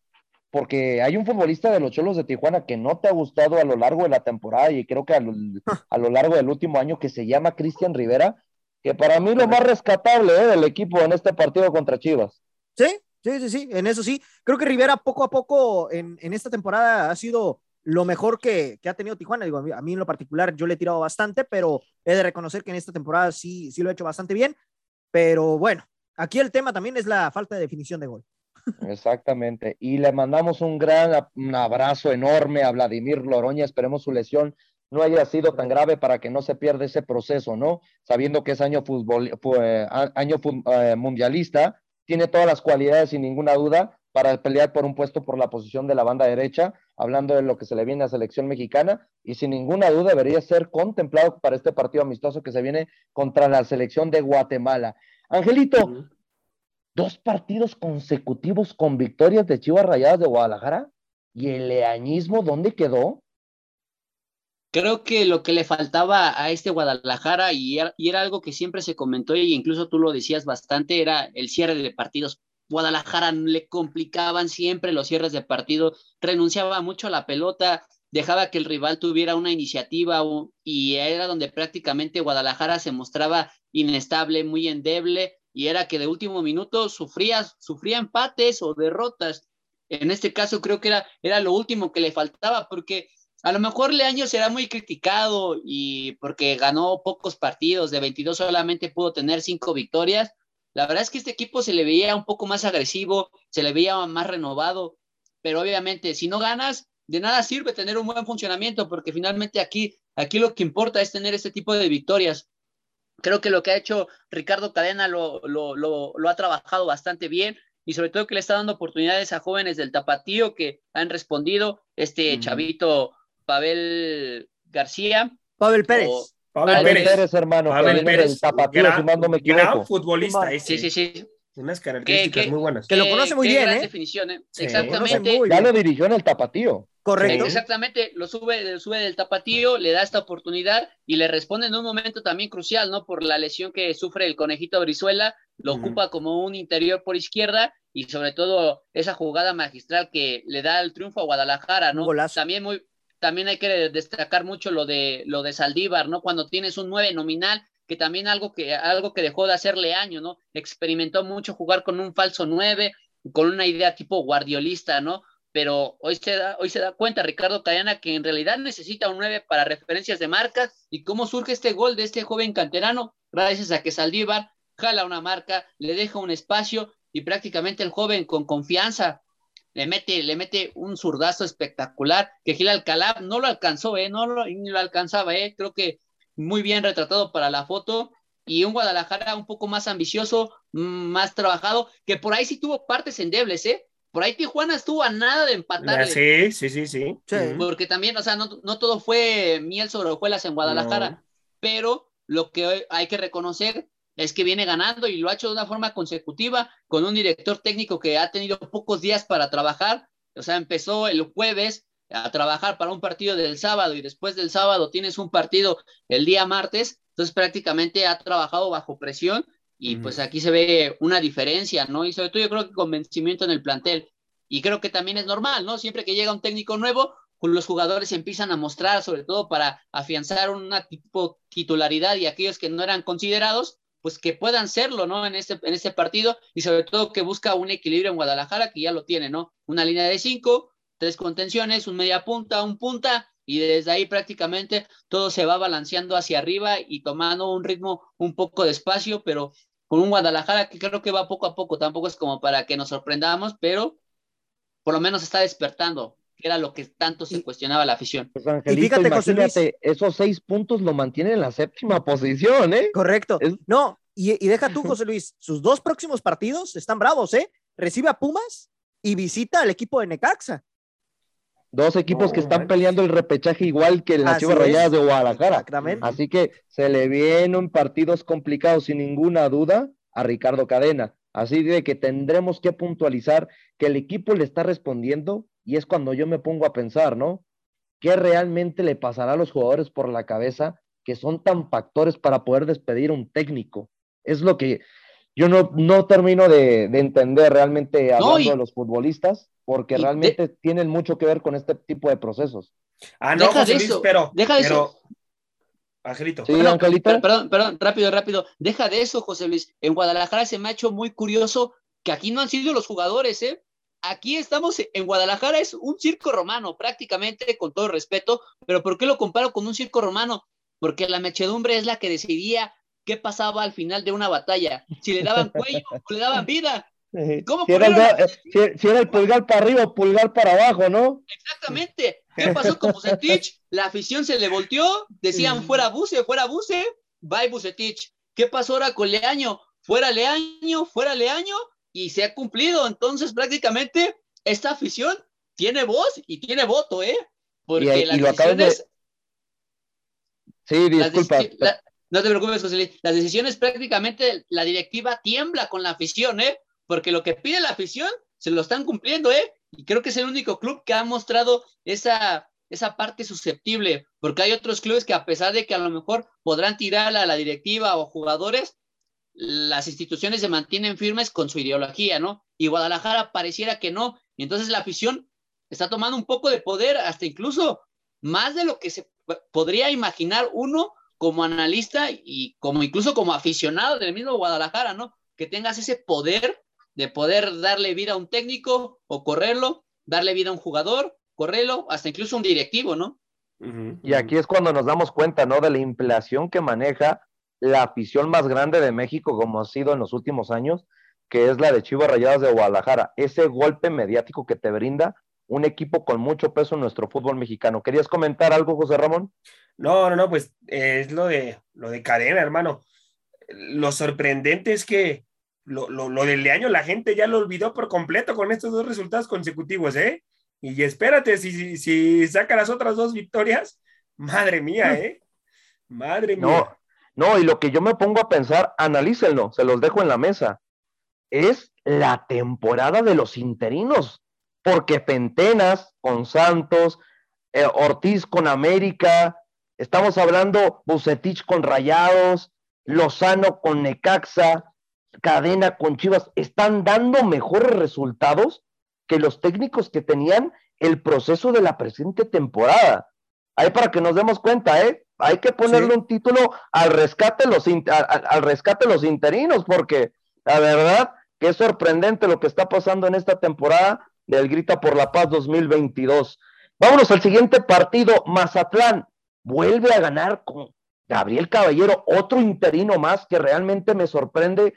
porque hay un futbolista de los Cholos de Tijuana que no te ha gustado a lo largo de la temporada y creo que a lo, a lo largo del último año, que se llama Cristian Rivera que para mí lo más rescatable ¿eh? del equipo en este partido contra Chivas. Sí, sí, sí, sí, en eso sí. Creo que Rivera poco a poco en, esta temporada ha sido lo mejor que, ha tenido Tijuana. Digo, a mí, en lo particular yo le he tirado bastante, pero he de reconocer que en esta temporada sí, sí lo he hecho bastante bien. Pero bueno, aquí el tema también es la falta de definición de gol. Exactamente. Y le mandamos un gran un abrazo enorme a Vladimir Loroña. Esperemos su lesión no haya sido tan grave para que no se pierda ese proceso, ¿no? Sabiendo que es año, fútbol, año eh, mundialista, tiene todas las cualidades sin ninguna duda para pelear por un puesto por la posición de la banda derecha, hablando de lo que se le viene a selección mexicana, y sin ninguna duda debería ser contemplado para este partido amistoso que se viene contra la selección de Guatemala. Angelito, dos partidos consecutivos con victorias de Chivas Rayadas de Guadalajara, y el leañismo, ¿dónde quedó? Creo que lo que le faltaba a este Guadalajara, y era, algo que siempre se comentó, y incluso tú lo decías bastante, era el cierre de partidos. Guadalajara le complicaban siempre los cierres de partido, renunciaba mucho a la pelota, dejaba que el rival tuviera una iniciativa y era donde prácticamente Guadalajara se mostraba inestable, muy endeble y era que de último minuto sufría, sufría empates o derrotas. En este caso creo que era, lo último que le faltaba porque a lo mejor Leaño será muy criticado y porque ganó pocos partidos, de 22 solamente pudo tener cinco victorias. La verdad es que este equipo se le veía un poco más agresivo, se le veía más renovado, pero obviamente si no ganas, de nada sirve tener un buen funcionamiento, porque finalmente aquí, aquí lo que importa es tener este tipo de victorias. Creo que lo que ha hecho Ricardo Cadena lo, lo ha trabajado bastante bien y sobre todo que le está dando oportunidades a jóvenes del tapatío que han respondido. Este chavito Pavel García. Pavel Pérez. Pavel, Pérez. hermano. Pavel Pérez. Tapatío, gran, si no me equivoco. Gran futbolista ese. Sí, sí, sí. Unas características muy buenas. Que lo conoce muy bien, ¿eh? Definición, ¿eh? Exactamente. Ya lo dirigió en el Tapatío. Correcto. Exactamente, lo sube, sube del tapatío, le da esta oportunidad y le responde en un momento también crucial, ¿no? Por la lesión que sufre el conejito Brizuela, lo ocupa como un interior por izquierda y sobre todo esa jugada magistral que le da el triunfo a Guadalajara, ¿no? También muy, también hay que destacar mucho lo de, lo de Saldívar, ¿no? Cuando tienes un 9 nominal, que también algo que, algo que dejó de hacerle año, ¿no? Experimentó mucho jugar con un falso 9, con una idea tipo guardiolista, ¿no? Pero hoy se da, hoy se da cuenta Ricardo Cayana que en realidad necesita un 9 para referencias de marca y cómo surge este gol de este joven canterano, gracias a que Saldívar jala una marca, le deja un espacio y prácticamente el joven con confianza le mete, le mete un zurdazo espectacular que Gil Alcalá no lo alcanzó, ¿eh? no lo, ni lo alcanzaba, ¿eh? creo que muy bien retratado para la foto y un Guadalajara un poco más ambicioso, mm, más trabajado, que por ahí sí tuvo partes endebles, ¿eh? Por ahí Tijuana estuvo a nada de empatar. Sí, sí, sí, sí. Porque también, o sea, no, no todo fue miel sobre hojuelas en Guadalajara, pero lo que hay que reconocer es que viene ganando y lo ha hecho de una forma consecutiva con un director técnico que ha tenido pocos días para trabajar. O sea, empezó el jueves a trabajar para un partido del sábado y después del sábado tienes un partido el día martes. Entonces prácticamente ha trabajado bajo presión y pues aquí se ve una diferencia, ¿no? Y sobre todo yo creo que convencimiento en el plantel. Y creo que también es normal, ¿no? Siempre que llega un técnico nuevo, los jugadores empiezan a mostrar, sobre todo para afianzar una tipo titularidad y aquellos que no eran considerados, pues que puedan serlo, ¿no? En este, en este partido y sobre todo que busca un equilibrio en Guadalajara, que ya lo tiene, ¿no? Una línea de cinco, tres contenciones, un media punta, un punta, y desde ahí prácticamente todo se va balanceando hacia arriba y tomando un ritmo un poco despacio, pero con un Guadalajara que creo que va poco a poco, tampoco es como para que nos sorprendamos, pero por lo menos está despertando que era lo que tanto se cuestionaba la afición. Pues Angelito, imagínate, esos seis puntos lo mantiene en la séptima posición, ¿eh? Correcto. No, y, deja tú, José Luis, sus dos próximos partidos están bravos, ¿eh? Recibe a Pumas y visita al equipo de Necaxa. Dos equipos que están peleando el repechaje igual que las Chivas Rayadas de Guadalajara. Así que se le vienen partidos complicados sin ninguna duda a Ricardo Cadena. Así de que tendremos que puntualizar que el equipo le está respondiendo y es cuando yo me pongo a pensar, ¿no? ¿Qué realmente le pasará a los jugadores por la cabeza que son tan factores para poder despedir a un técnico? Es lo que yo no, no termino de, entender realmente hablando de los futbolistas, porque realmente tienen mucho que ver con este tipo de procesos. Ah, no, deja de eso, pero, deja de eso. Angelito. Sí, Angelito. Perdón, perdón, rápido, rápido. Deja de eso, José Luis. En Guadalajara se me ha hecho muy curioso que aquí no han sido los jugadores, ¿eh? Aquí estamos en Guadalajara, es un circo romano, prácticamente, con todo respeto, pero ¿por qué lo comparo con un circo romano? Porque la mechedumbre es la que decidía qué pasaba al final de una batalla, si le daban cuello o le daban vida. ¿Cómo si, era el, si, era el, pulgar para arriba o pulgar para abajo, ¿no? Exactamente. ¿Qué pasó con Bucetich? La afición se le volteó, decían fuera Buce, fuera Buce, bye Bucetich. ¿Qué pasó ahora con Leaño? Fuera Leaño, fuera Leaño, y se ha cumplido. Entonces, prácticamente, esta afición tiene voz y tiene voto, ¿eh? Porque las decisiones. Sí, disculpa. no te preocupes, José Luis. Las decisiones prácticamente la directiva tiembla con la afición, ¿eh? Porque lo que pide la afición se lo están cumpliendo, ¿eh? Y creo que es el único club que ha mostrado esa, esa parte susceptible, porque hay otros clubes que a pesar de que a lo mejor podrán tirar a la directiva o jugadores, las instituciones se mantienen firmes con su ideología, ¿no? Y Guadalajara pareciera que no. Y entonces la afición está tomando un poco de poder, hasta incluso más de lo que se podría imaginar uno como analista y como incluso como aficionado del mismo Guadalajara, ¿no? Que tengas ese poder de poder darle vida a un técnico o correrlo, darle vida a un jugador, correrlo, hasta incluso un directivo, ¿no? Y aquí es cuando nos damos cuenta, ¿no? De la inflación que maneja la afición más grande de México, como ha sido en los últimos años, que es la de Chivas Rayadas de Guadalajara. Ese golpe mediático que te brinda un equipo con mucho peso en nuestro fútbol mexicano. ¿Querías comentar algo, José Ramón? No, no, no, pues es lo de lo de cadena, hermano. Lo sorprendente es que lo, lo, lo del año la gente ya lo olvidó por completo con estos dos resultados consecutivos, ¿eh? Y espérate, si, si, saca las otras dos victorias, madre mía, ¿eh? Madre mía. No, no, y lo que yo me pongo a pensar, analícenlo, se los dejo en la mesa. Es la temporada de los interinos, porque Pentenas con Santos, eh, Ortiz con América, estamos hablando Bucetich con Rayados, Lozano con Necaxa, cadena con Chivas están dando mejores resultados que los técnicos que tenían el proceso de la presente temporada. Ahí para que nos demos cuenta, ¿eh? Hay que ponerle un título al rescate, los, al, rescate los interinos, porque la verdad que es sorprendente lo que está pasando en esta temporada del Grita por la Paz 2022. Vámonos al siguiente partido, Mazatlán vuelve a ganar con Gabriel Caballero, otro interino más que realmente me sorprende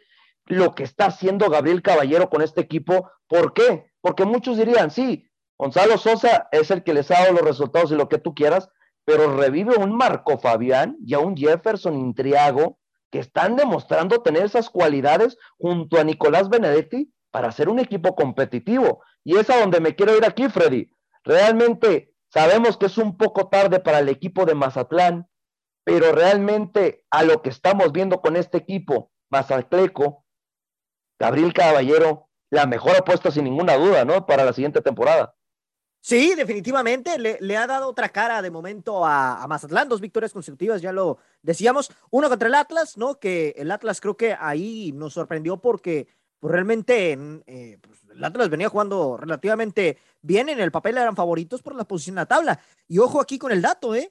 lo que está haciendo Gabriel Caballero con este equipo. ¿Por qué? Porque muchos dirían, sí, Gonzalo Sosa es el que les ha dado los resultados y lo que tú quieras, pero revive un Marco Fabián y a un Jefferson Intriago que están demostrando tener esas cualidades junto a Nicolás Benedetti para ser un equipo competitivo. Y es a donde me quiero ir aquí, Freddy. Realmente sabemos que es un poco tarde para el equipo de Mazatlán, pero realmente a lo que estamos viendo con este equipo, Mazatleco, Gabriel Caballero, la mejor apuesta sin ninguna duda, ¿no? Para la siguiente temporada. Sí, definitivamente le, ha dado otra cara de momento a, Mazatlán, dos victorias consecutivas, ya lo decíamos, uno contra el Atlas, ¿no? Que el Atlas creo que ahí nos sorprendió porque pues, realmente eh, pues, el Atlas venía jugando relativamente bien, en el papel eran favoritos por la posición en la tabla. Y ojo aquí con el dato, ¿eh?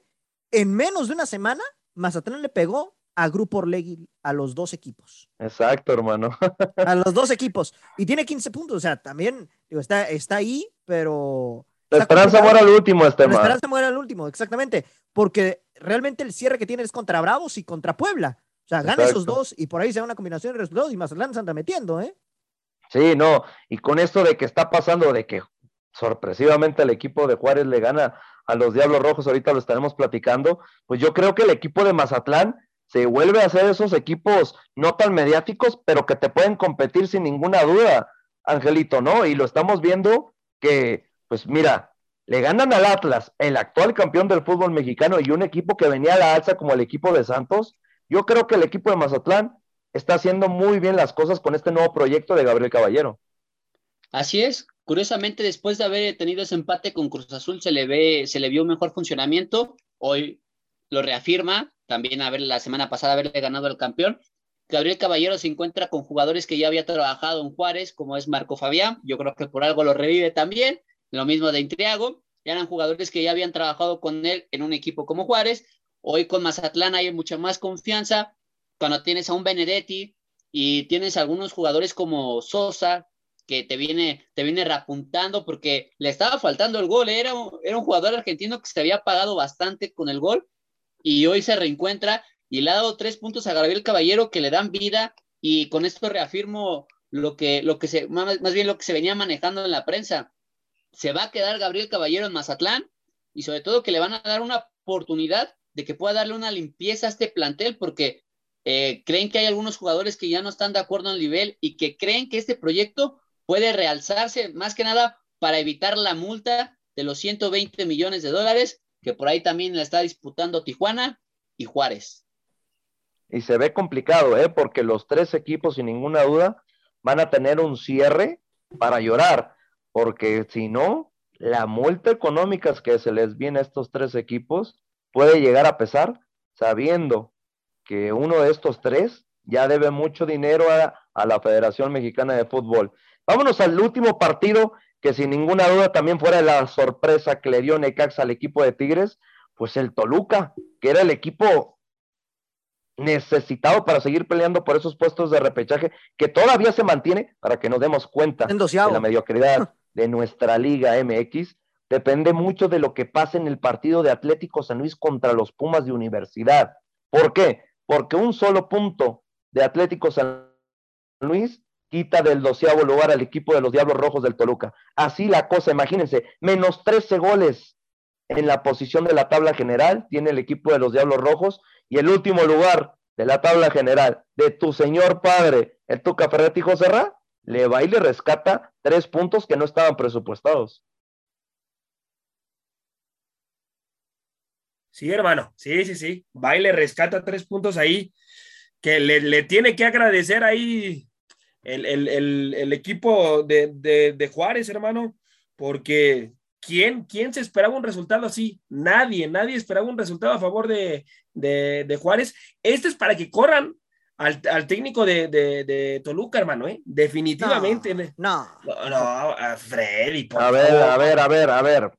En menos de una semana, Mazatlán le pegó a Grupo Orlegui a los dos equipos. Exacto, hermano. a los dos equipos. Y tiene 15 puntos, o sea, también digo, está, está ahí, pero... La esperanza muere al último, este La esperanza muere al último, exactamente. Porque realmente el cierre que tiene es contra Bravos y contra Puebla. O sea, gana esos dos y por ahí se da una combinación de resultados y Mazatlán se anda metiendo, ¿eh? Sí, no. Y con esto de que está pasando, de que sorpresivamente el equipo de Juárez le gana a los Diablos Rojos, ahorita lo estaremos platicando, pues yo creo que el equipo de Mazatlán se vuelve a hacer esos equipos no tan mediáticos, pero que te pueden competir sin ninguna duda, Angelito, ¿no? Y lo estamos viendo que, pues mira, le ganan al Atlas, el actual campeón del fútbol mexicano, y un equipo que venía a la alza como el equipo de Santos. Yo creo que el equipo de Mazatlán está haciendo muy bien las cosas con este nuevo proyecto de Gabriel Caballero. Así es. Curiosamente, después de haber tenido ese empate con Cruz Azul, se le ve, se le vio un mejor funcionamiento. Hoy lo reafirma. También a ver, la semana pasada haberle ganado al campeón. Gabriel Caballero se encuentra con jugadores que ya había trabajado en Juárez, como es Marco Fabián. Yo creo que por algo lo revive también. Lo mismo de Intriago. Eran jugadores que ya habían trabajado con él en un equipo como Juárez. Hoy con Mazatlán hay mucha más confianza. Cuando tienes a un Benedetti y tienes algunos jugadores como Sosa, que te viene, te viene reapuntando porque le estaba faltando el gol. Era era un jugador argentino que se había pagado bastante con el gol y hoy se reencuentra y le ha dado tres puntos a Gabriel Caballero que le dan vida y con esto reafirmo lo que, lo que se, más, bien lo que se venía manejando en la prensa. Se va a quedar Gabriel Caballero en Mazatlán y sobre todo que le van a dar una oportunidad de que pueda darle una limpieza a este plantel porque eh, creen que hay algunos jugadores que ya no están de acuerdo en el nivel y que creen que este proyecto puede realzarse más que nada para evitar la multa de los 120 millones de dólares que por ahí también la está disputando Tijuana y Juárez y se ve complicado, ¿eh? porque los tres equipos, sin ninguna duda, van a tener un cierre para llorar, porque si no, la multa económica que se les viene a estos tres equipos puede llegar a pesar, sabiendo que uno de estos tres ya debe mucho dinero a, a la Federación Mexicana de Fútbol. Vámonos al último partido, que sin ninguna duda también fuera la sorpresa que le dio Necaxa al equipo de Tigres, pues el Toluca, que era el equipo necesitado para seguir peleando por esos puestos de repechaje que todavía se mantiene para que nos demos cuenta de la mediocridad de nuestra Liga MX. Depende mucho de lo que pase en el partido de Atlético San Luis contra los Pumas de Universidad. ¿Por qué? Porque un solo punto de Atlético San Luis quita del doceavo lugar al equipo de los Diablos Rojos del Toluca. Así la cosa, imagínense, menos 13 goles en la posición de la tabla general tiene el equipo de los Diablos Rojos y el último lugar de la tabla general de tu señor padre, el Tuca Ferretti Joserra, le va y le rescata tres puntos que no estaban presupuestados. Sí, hermano, sí, sí, sí. Va y le rescata tres puntos ahí, que le, tiene que agradecer ahí el, equipo de, de Juárez, hermano, porque ¿Quién, ¿Quién se esperaba un resultado así? Nadie, nadie esperaba un resultado a favor de, Juárez. Este es para que corran al, técnico de, Toluca, hermano, ¿eh? Definitivamente. No, no, no, Freddy, por A ver, a ver, a ver, a ver.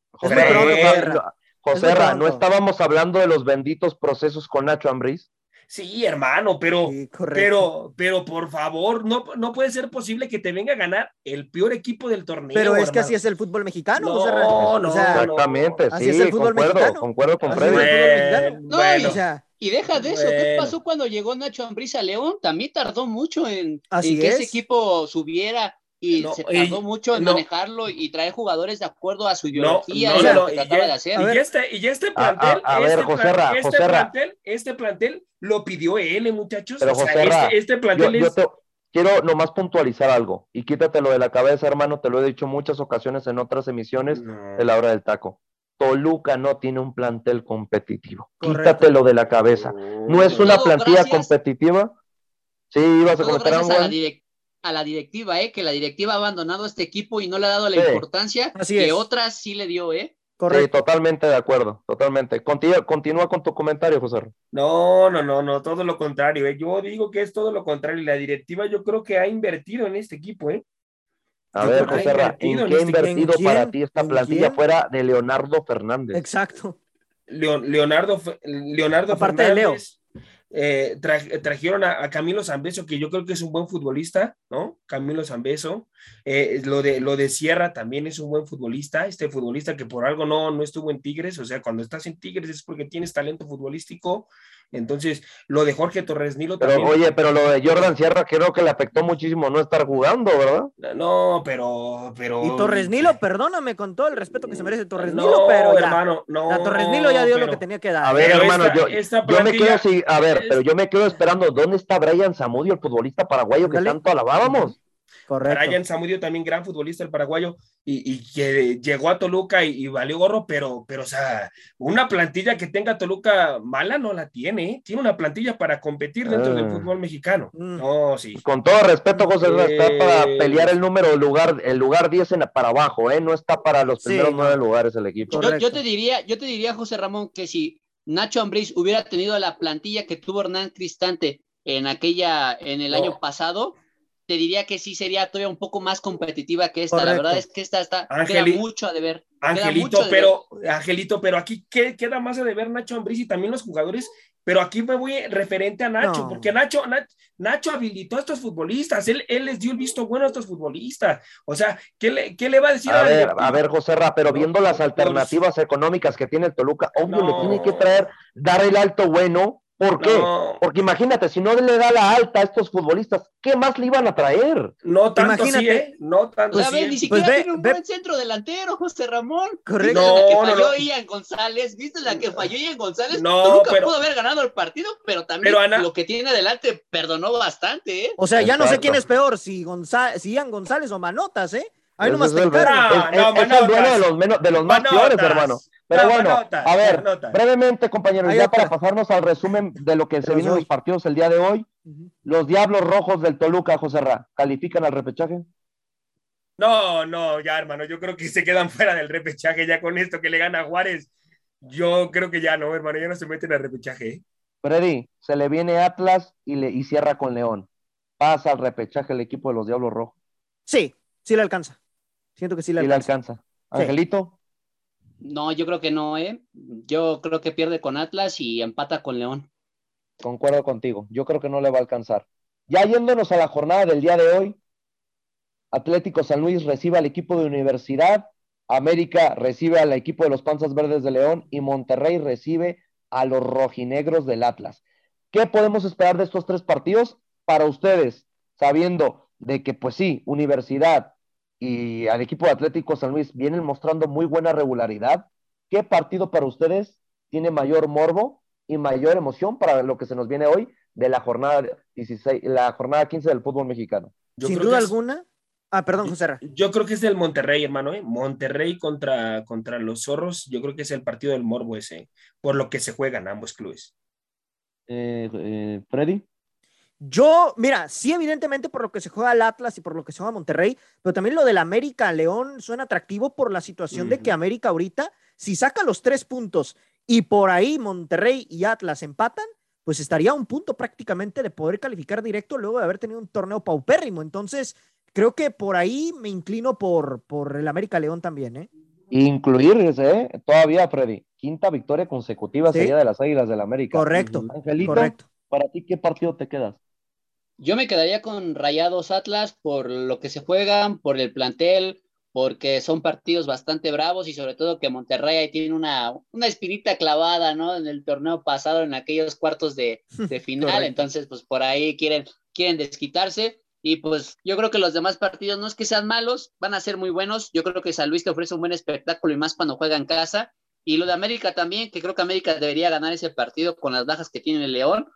José, ¿no estábamos hablando de los benditos procesos con Nacho Ambriz? Sí, hermano, pero, pero, pero por favor, no, no puede ser posible que te venga a ganar el peor equipo del torneo. Pero es que así es el fútbol mexicano. No, no, exactamente, sí, es el fútbol concuerdo, mexicano. concuerdo con Freddy. Bueno, y, deja de eso, ¿qué pasó cuando llegó Nacho Ambriz a León? También tardó mucho en, en que ese equipo subiera y se tardó mucho en manejarlo y traer jugadores de acuerdo a su ideología y lo que trataba de hacer. Y este, y este plantel, a, ver, este, este plantel, este plantel lo pidió él, muchachos. Pero, o sea, este, este, plantel yo, es... yo te, quiero nomás puntualizar algo y quítatelo de la cabeza, hermano, te lo he dicho muchas ocasiones en otras emisiones de la hora del taco. Toluca no tiene un plantel competitivo. Quítatelo de la cabeza. No es una plantilla competitiva. Sí, ibas a comentar algo a la directiva, ¿eh? que la directiva ha abandonado este equipo y no le ha dado la importancia que otras sí le dio, ¿eh? Correcto. Sí, totalmente de acuerdo, totalmente. Continúa, continúa con tu comentario, José. No, no, no, no, todo lo contrario. ¿eh? Yo digo que es todo lo contrario. La directiva yo creo que ha invertido en este equipo, ¿eh? A ver, José, ¿en qué ha invertido para ti esta plantilla fuera de Leonardo Fernández? Exacto. Leonardo, Leonardo Aparte de Leo. Eh, trajeron a, Camilo Zambeso, que yo creo que es un buen futbolista, ¿no? Camilo Zambeso. Eh, lo, de, lo de Sierra también es un buen futbolista, este futbolista que por algo no, no estuvo en Tigres, o sea, cuando estás en Tigres es porque tienes talento futbolístico. Entonces, lo de Jorge Torres Nilo también. Pero, oye, pero lo de Jordan Sierra creo que le afectó muchísimo no estar jugando, ¿verdad? No, pero. pero... Y Torres Nilo, perdóname con todo el respeto que se merece Torres Nilo, pero. Ya, hermano, no. La Torres Nilo ya dio lo que tenía que dar. A ver, hermano, yo, yo, me quedo así, a ver, pero yo me quedo esperando, ¿dónde está Brian Zamudio, el futbolista paraguayo que tanto alabábamos? Correcto. Brian Samudio también gran futbolista el paraguayo y, que llegó a Toluca y, valió gorro, pero, pero, o sea, una plantilla que tenga Toluca mala no la tiene, ¿eh? tiene una plantilla para competir dentro del ah. fútbol mexicano. Mm. No, sí. Con todo respeto, José, está para pelear el número, lugar, el lugar 10 en, para abajo, ¿eh? No está para los primeros nueve lugares el equipo. Yo, te diría, yo te diría, José Ramón, que si Nacho Ambriz hubiera tenido la plantilla que tuvo Hernán Cristante en aquella, en el año pasado, te diría que sí sería todavía un poco más competitiva que esta. La verdad es que esta está queda mucho a deber. Angelito, pero Angelito, pero aquí queda más a deber Nacho Ambriz y también los jugadores. Pero aquí me voy referente a Nacho, porque Nacho, Nacho, habilitó a estos futbolistas, él, él, les dio el visto bueno a estos futbolistas. O sea, ¿qué le, qué le va a decir a, a ver, a ver, José Ra, pero viendo las alternativas económicas que tiene el Toluca, obvio le tiene que traer, dar el alto bueno ¿Por qué? Porque imagínate, si no le da la alta a estos futbolistas, ¿qué más le iban a traer? No tanto imagínate. ¿eh? No tanto pues Ni siquiera pues tiene un buen centro delantero, José Ramón. Correcto. No, la que falló Ian González, ¿viste la que falló Ian González? No, nunca pudo haber ganado el partido, pero también lo que tiene adelante perdonó bastante, ¿eh? O sea, ya no sé quién es peor, si, si Ian González o Manotas, ¿eh? Ahí nomás te es, es, el duelo de los, menos, de los más peores, hermano. Pero bueno, a ver, brevemente, compañeros, ya para pasarnos al resumen de lo que se vino en los partidos el día de hoy. Los Diablos Rojos del Toluca, José Ra, ¿califican al repechaje? No, no, ya, hermano, yo creo que se quedan fuera del repechaje ya con esto que le gana a Juárez. Yo creo que ya no, hermano, ya no se meten al repechaje. ¿eh? Freddy, se le viene Atlas y, le, y cierra con León. ¿Pasa al repechaje el equipo de los Diablos Rojos? Sí, sí le alcanza. Siento que sí le alcanza. Angelito. No, yo creo que no, ¿eh? Yo creo que pierde con Atlas y empata con León. Concuerdo contigo. Yo creo que no le va a alcanzar. Ya yéndonos a la jornada del día de hoy, Atlético San Luis recibe al equipo de Universidad, América recibe al equipo de los Panzas Verdes de León y Monterrey recibe a los rojinegros del Atlas. ¿Qué podemos esperar de estos tres partidos para ustedes, sabiendo de que, pues sí, Universidad, y al equipo de Atlético San Luis vienen mostrando muy buena regularidad. ¿Qué partido para ustedes tiene mayor morbo y mayor emoción para lo que se nos viene hoy de la jornada 16, la jornada 15 del fútbol mexicano? Sin duda alguna. Ah, perdón, José. Yo, creo que es del Monterrey, hermano. ¿eh? Monterrey contra, contra los zorros. Yo creo que es el partido del morbo ese, por lo que se juegan ambos clubes. Eh, eh, Freddy. Yo, mira, sí, evidentemente por lo que se juega al Atlas y por lo que se juega Monterrey, pero también lo del América León suena atractivo por la situación de que América ahorita, si saca los tres puntos y por ahí Monterrey y Atlas empatan, pues estaría a un punto prácticamente de poder calificar directo luego de haber tenido un torneo paupérrimo. Entonces, creo que por ahí me inclino por, por el América León también, ¿eh? Incluirse, ¿eh? Todavía, Freddy. Quinta victoria consecutiva sería de las Águilas del América. Correcto. Angelito, correcto. ¿para ti qué partido te quedas? Yo me quedaría con Rayados Atlas por lo que se juegan, por el plantel, porque son partidos bastante bravos y sobre todo que Monterrey ahí tiene una, una espinita clavada, ¿no? En el torneo pasado, en aquellos cuartos de, final, entonces pues por ahí quieren, quieren desquitarse y pues yo creo que los demás partidos no es que sean malos, van a ser muy buenos, yo creo que San Luis te ofrece un buen espectáculo y más cuando juega en casa. Y lo de América también, que creo que América debería ganar ese partido con las bajas que tiene el León,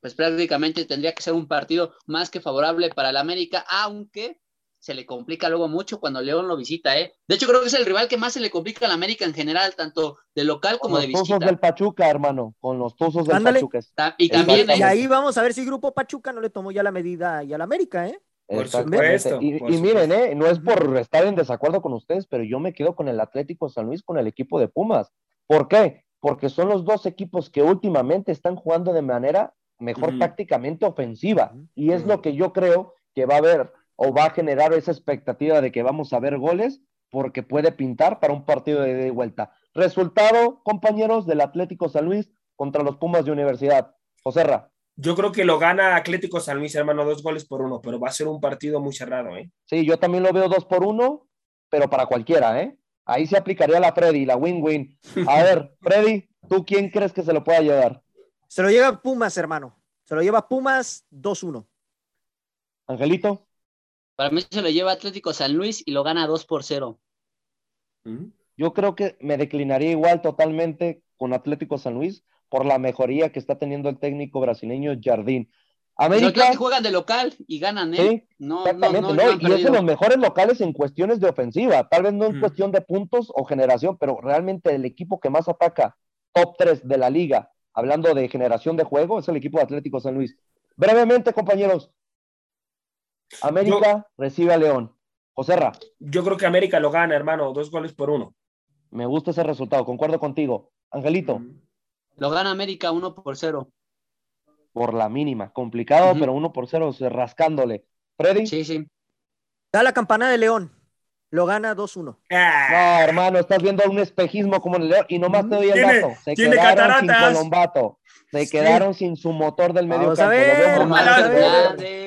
pues prácticamente tendría que ser un partido más que favorable para el América, aunque se le complica luego mucho cuando León lo visita, ¿eh? De hecho, creo que es el rival que más se le complica al América en general, tanto de local como de visita. Con los Tuzos del Pachuca, hermano, con los Tuzos del Pachuca. Y, también, y ahí vamos a ver si Grupo Pachuca no le tomó ya la medida y al América, ¿eh? Por supuesto. Y, miren, ¿eh? no es por estar en desacuerdo con ustedes, pero yo me quedo con el Atlético San Luis, con el equipo de Pumas. ¿Por qué? Porque son los dos equipos que últimamente están jugando de manera mejor tácticamente ofensiva. Y es lo que yo creo que va a haber o va a generar esa expectativa de que vamos a ver goles porque puede pintar para un partido de ida y vuelta. Resultado, compañeros, del Atlético San Luis contra los Pumas de Universidad. Joserra. Yo creo que lo gana Atlético San Luis, hermano, dos goles por uno, pero va a ser un partido muy cerrado, ¿eh? Sí, yo también lo veo dos por uno, pero para cualquiera, ¿eh? Ahí se aplicaría la Freddy, la win-win. A ver, Freddy, ¿tú quién crees que se lo pueda llevar? Se lo lleva Pumas, hermano. Se lo lleva Pumas 2-1. Angelito. Para mí se lo lleva Atlético San Luis y lo gana 2 por 0. Yo creo que me declinaría igual totalmente con Atlético San Luis por la mejoría que está teniendo el técnico brasileño Jardín. América. que juegan de local y ganan, ¿eh? no, exactamente, no, y es de los mejores locales en cuestiones de ofensiva. Tal vez no en cuestión de puntos o generación, pero realmente el equipo que más ataca, top 3 de la liga, hablando de generación de juego, es el equipo de Atlético San Luis. Brevemente, compañeros. América recibe a León. Joserra. Yo creo que América lo gana, hermano, dos goles por uno. Me gusta ese resultado, concuerdo contigo. Angelito. Lo gana América uno por cero por la mínima. Complicado, pero uno por cero, rascándole. Freddy. Sí, sí. Da la campana de León. Lo gana 2-1. Ah. No, hermano, estás viendo un espejismo como el León y nomás te doy el dato. Se quedaron sin Colombato. Se quedaron sin su motor del medio campo.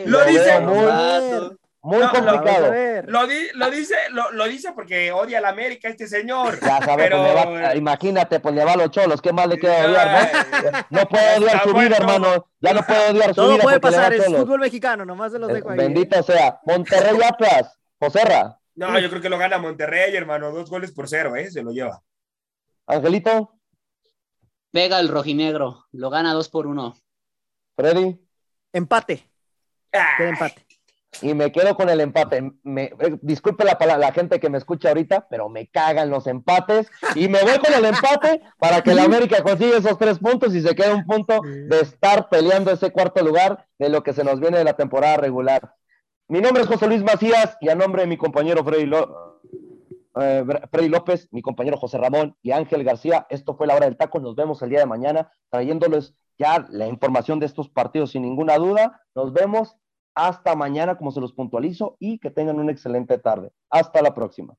Lo, dice. Muy complicado. Lo, dice, lo, dice porque odia a la América este señor. Ya sabes, pues imagínate, pues le va a los cholos, ¿qué más le queda odiar? No, no puede odiar su vida, hermano. Ya no puede odiar su vida. Todo puede pasar, es fútbol mexicano, nomás se los dejo ahí. Bendito ¿eh? sea. Monterrey Atlas, Joserra. No, yo creo que lo gana Monterrey, hermano. Dos goles por cero, ¿eh? Se lo lleva. Angelito. Pega el rojinegro, lo gana dos por uno. Freddy. Empate. Ah. empate y me quedo con el empate. Me, eh, disculpe la, la gente que me escucha ahorita, pero me cagan los empates y me voy con el empate para que la América consiga esos tres puntos y se quede un punto de estar peleando ese cuarto lugar de lo que se nos viene de la temporada regular. Mi nombre es José Luis Macías y a nombre de mi compañero Freddy, eh, Freddy López, mi compañero José Ramón y Ángel García, esto fue la hora del taco. Nos vemos el día de mañana trayéndoles ya la información de estos partidos sin ninguna duda. Nos vemos hasta mañana, como se los puntualizo, y que tengan una excelente tarde. Hasta la próxima.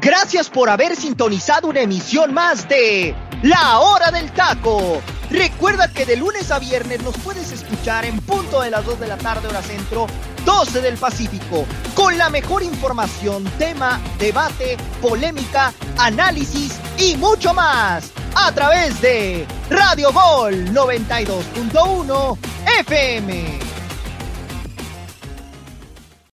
Gracias por haber sintonizado una emisión más de La Hora del Taco. Recuerda que de lunes a viernes nos puedes escuchar en punto de las 2 de la tarde hora centro, 12 del Pacífico, con la mejor información, tema, debate, polémica, análisis y mucho más a través de Radio Gol 92.1 FM.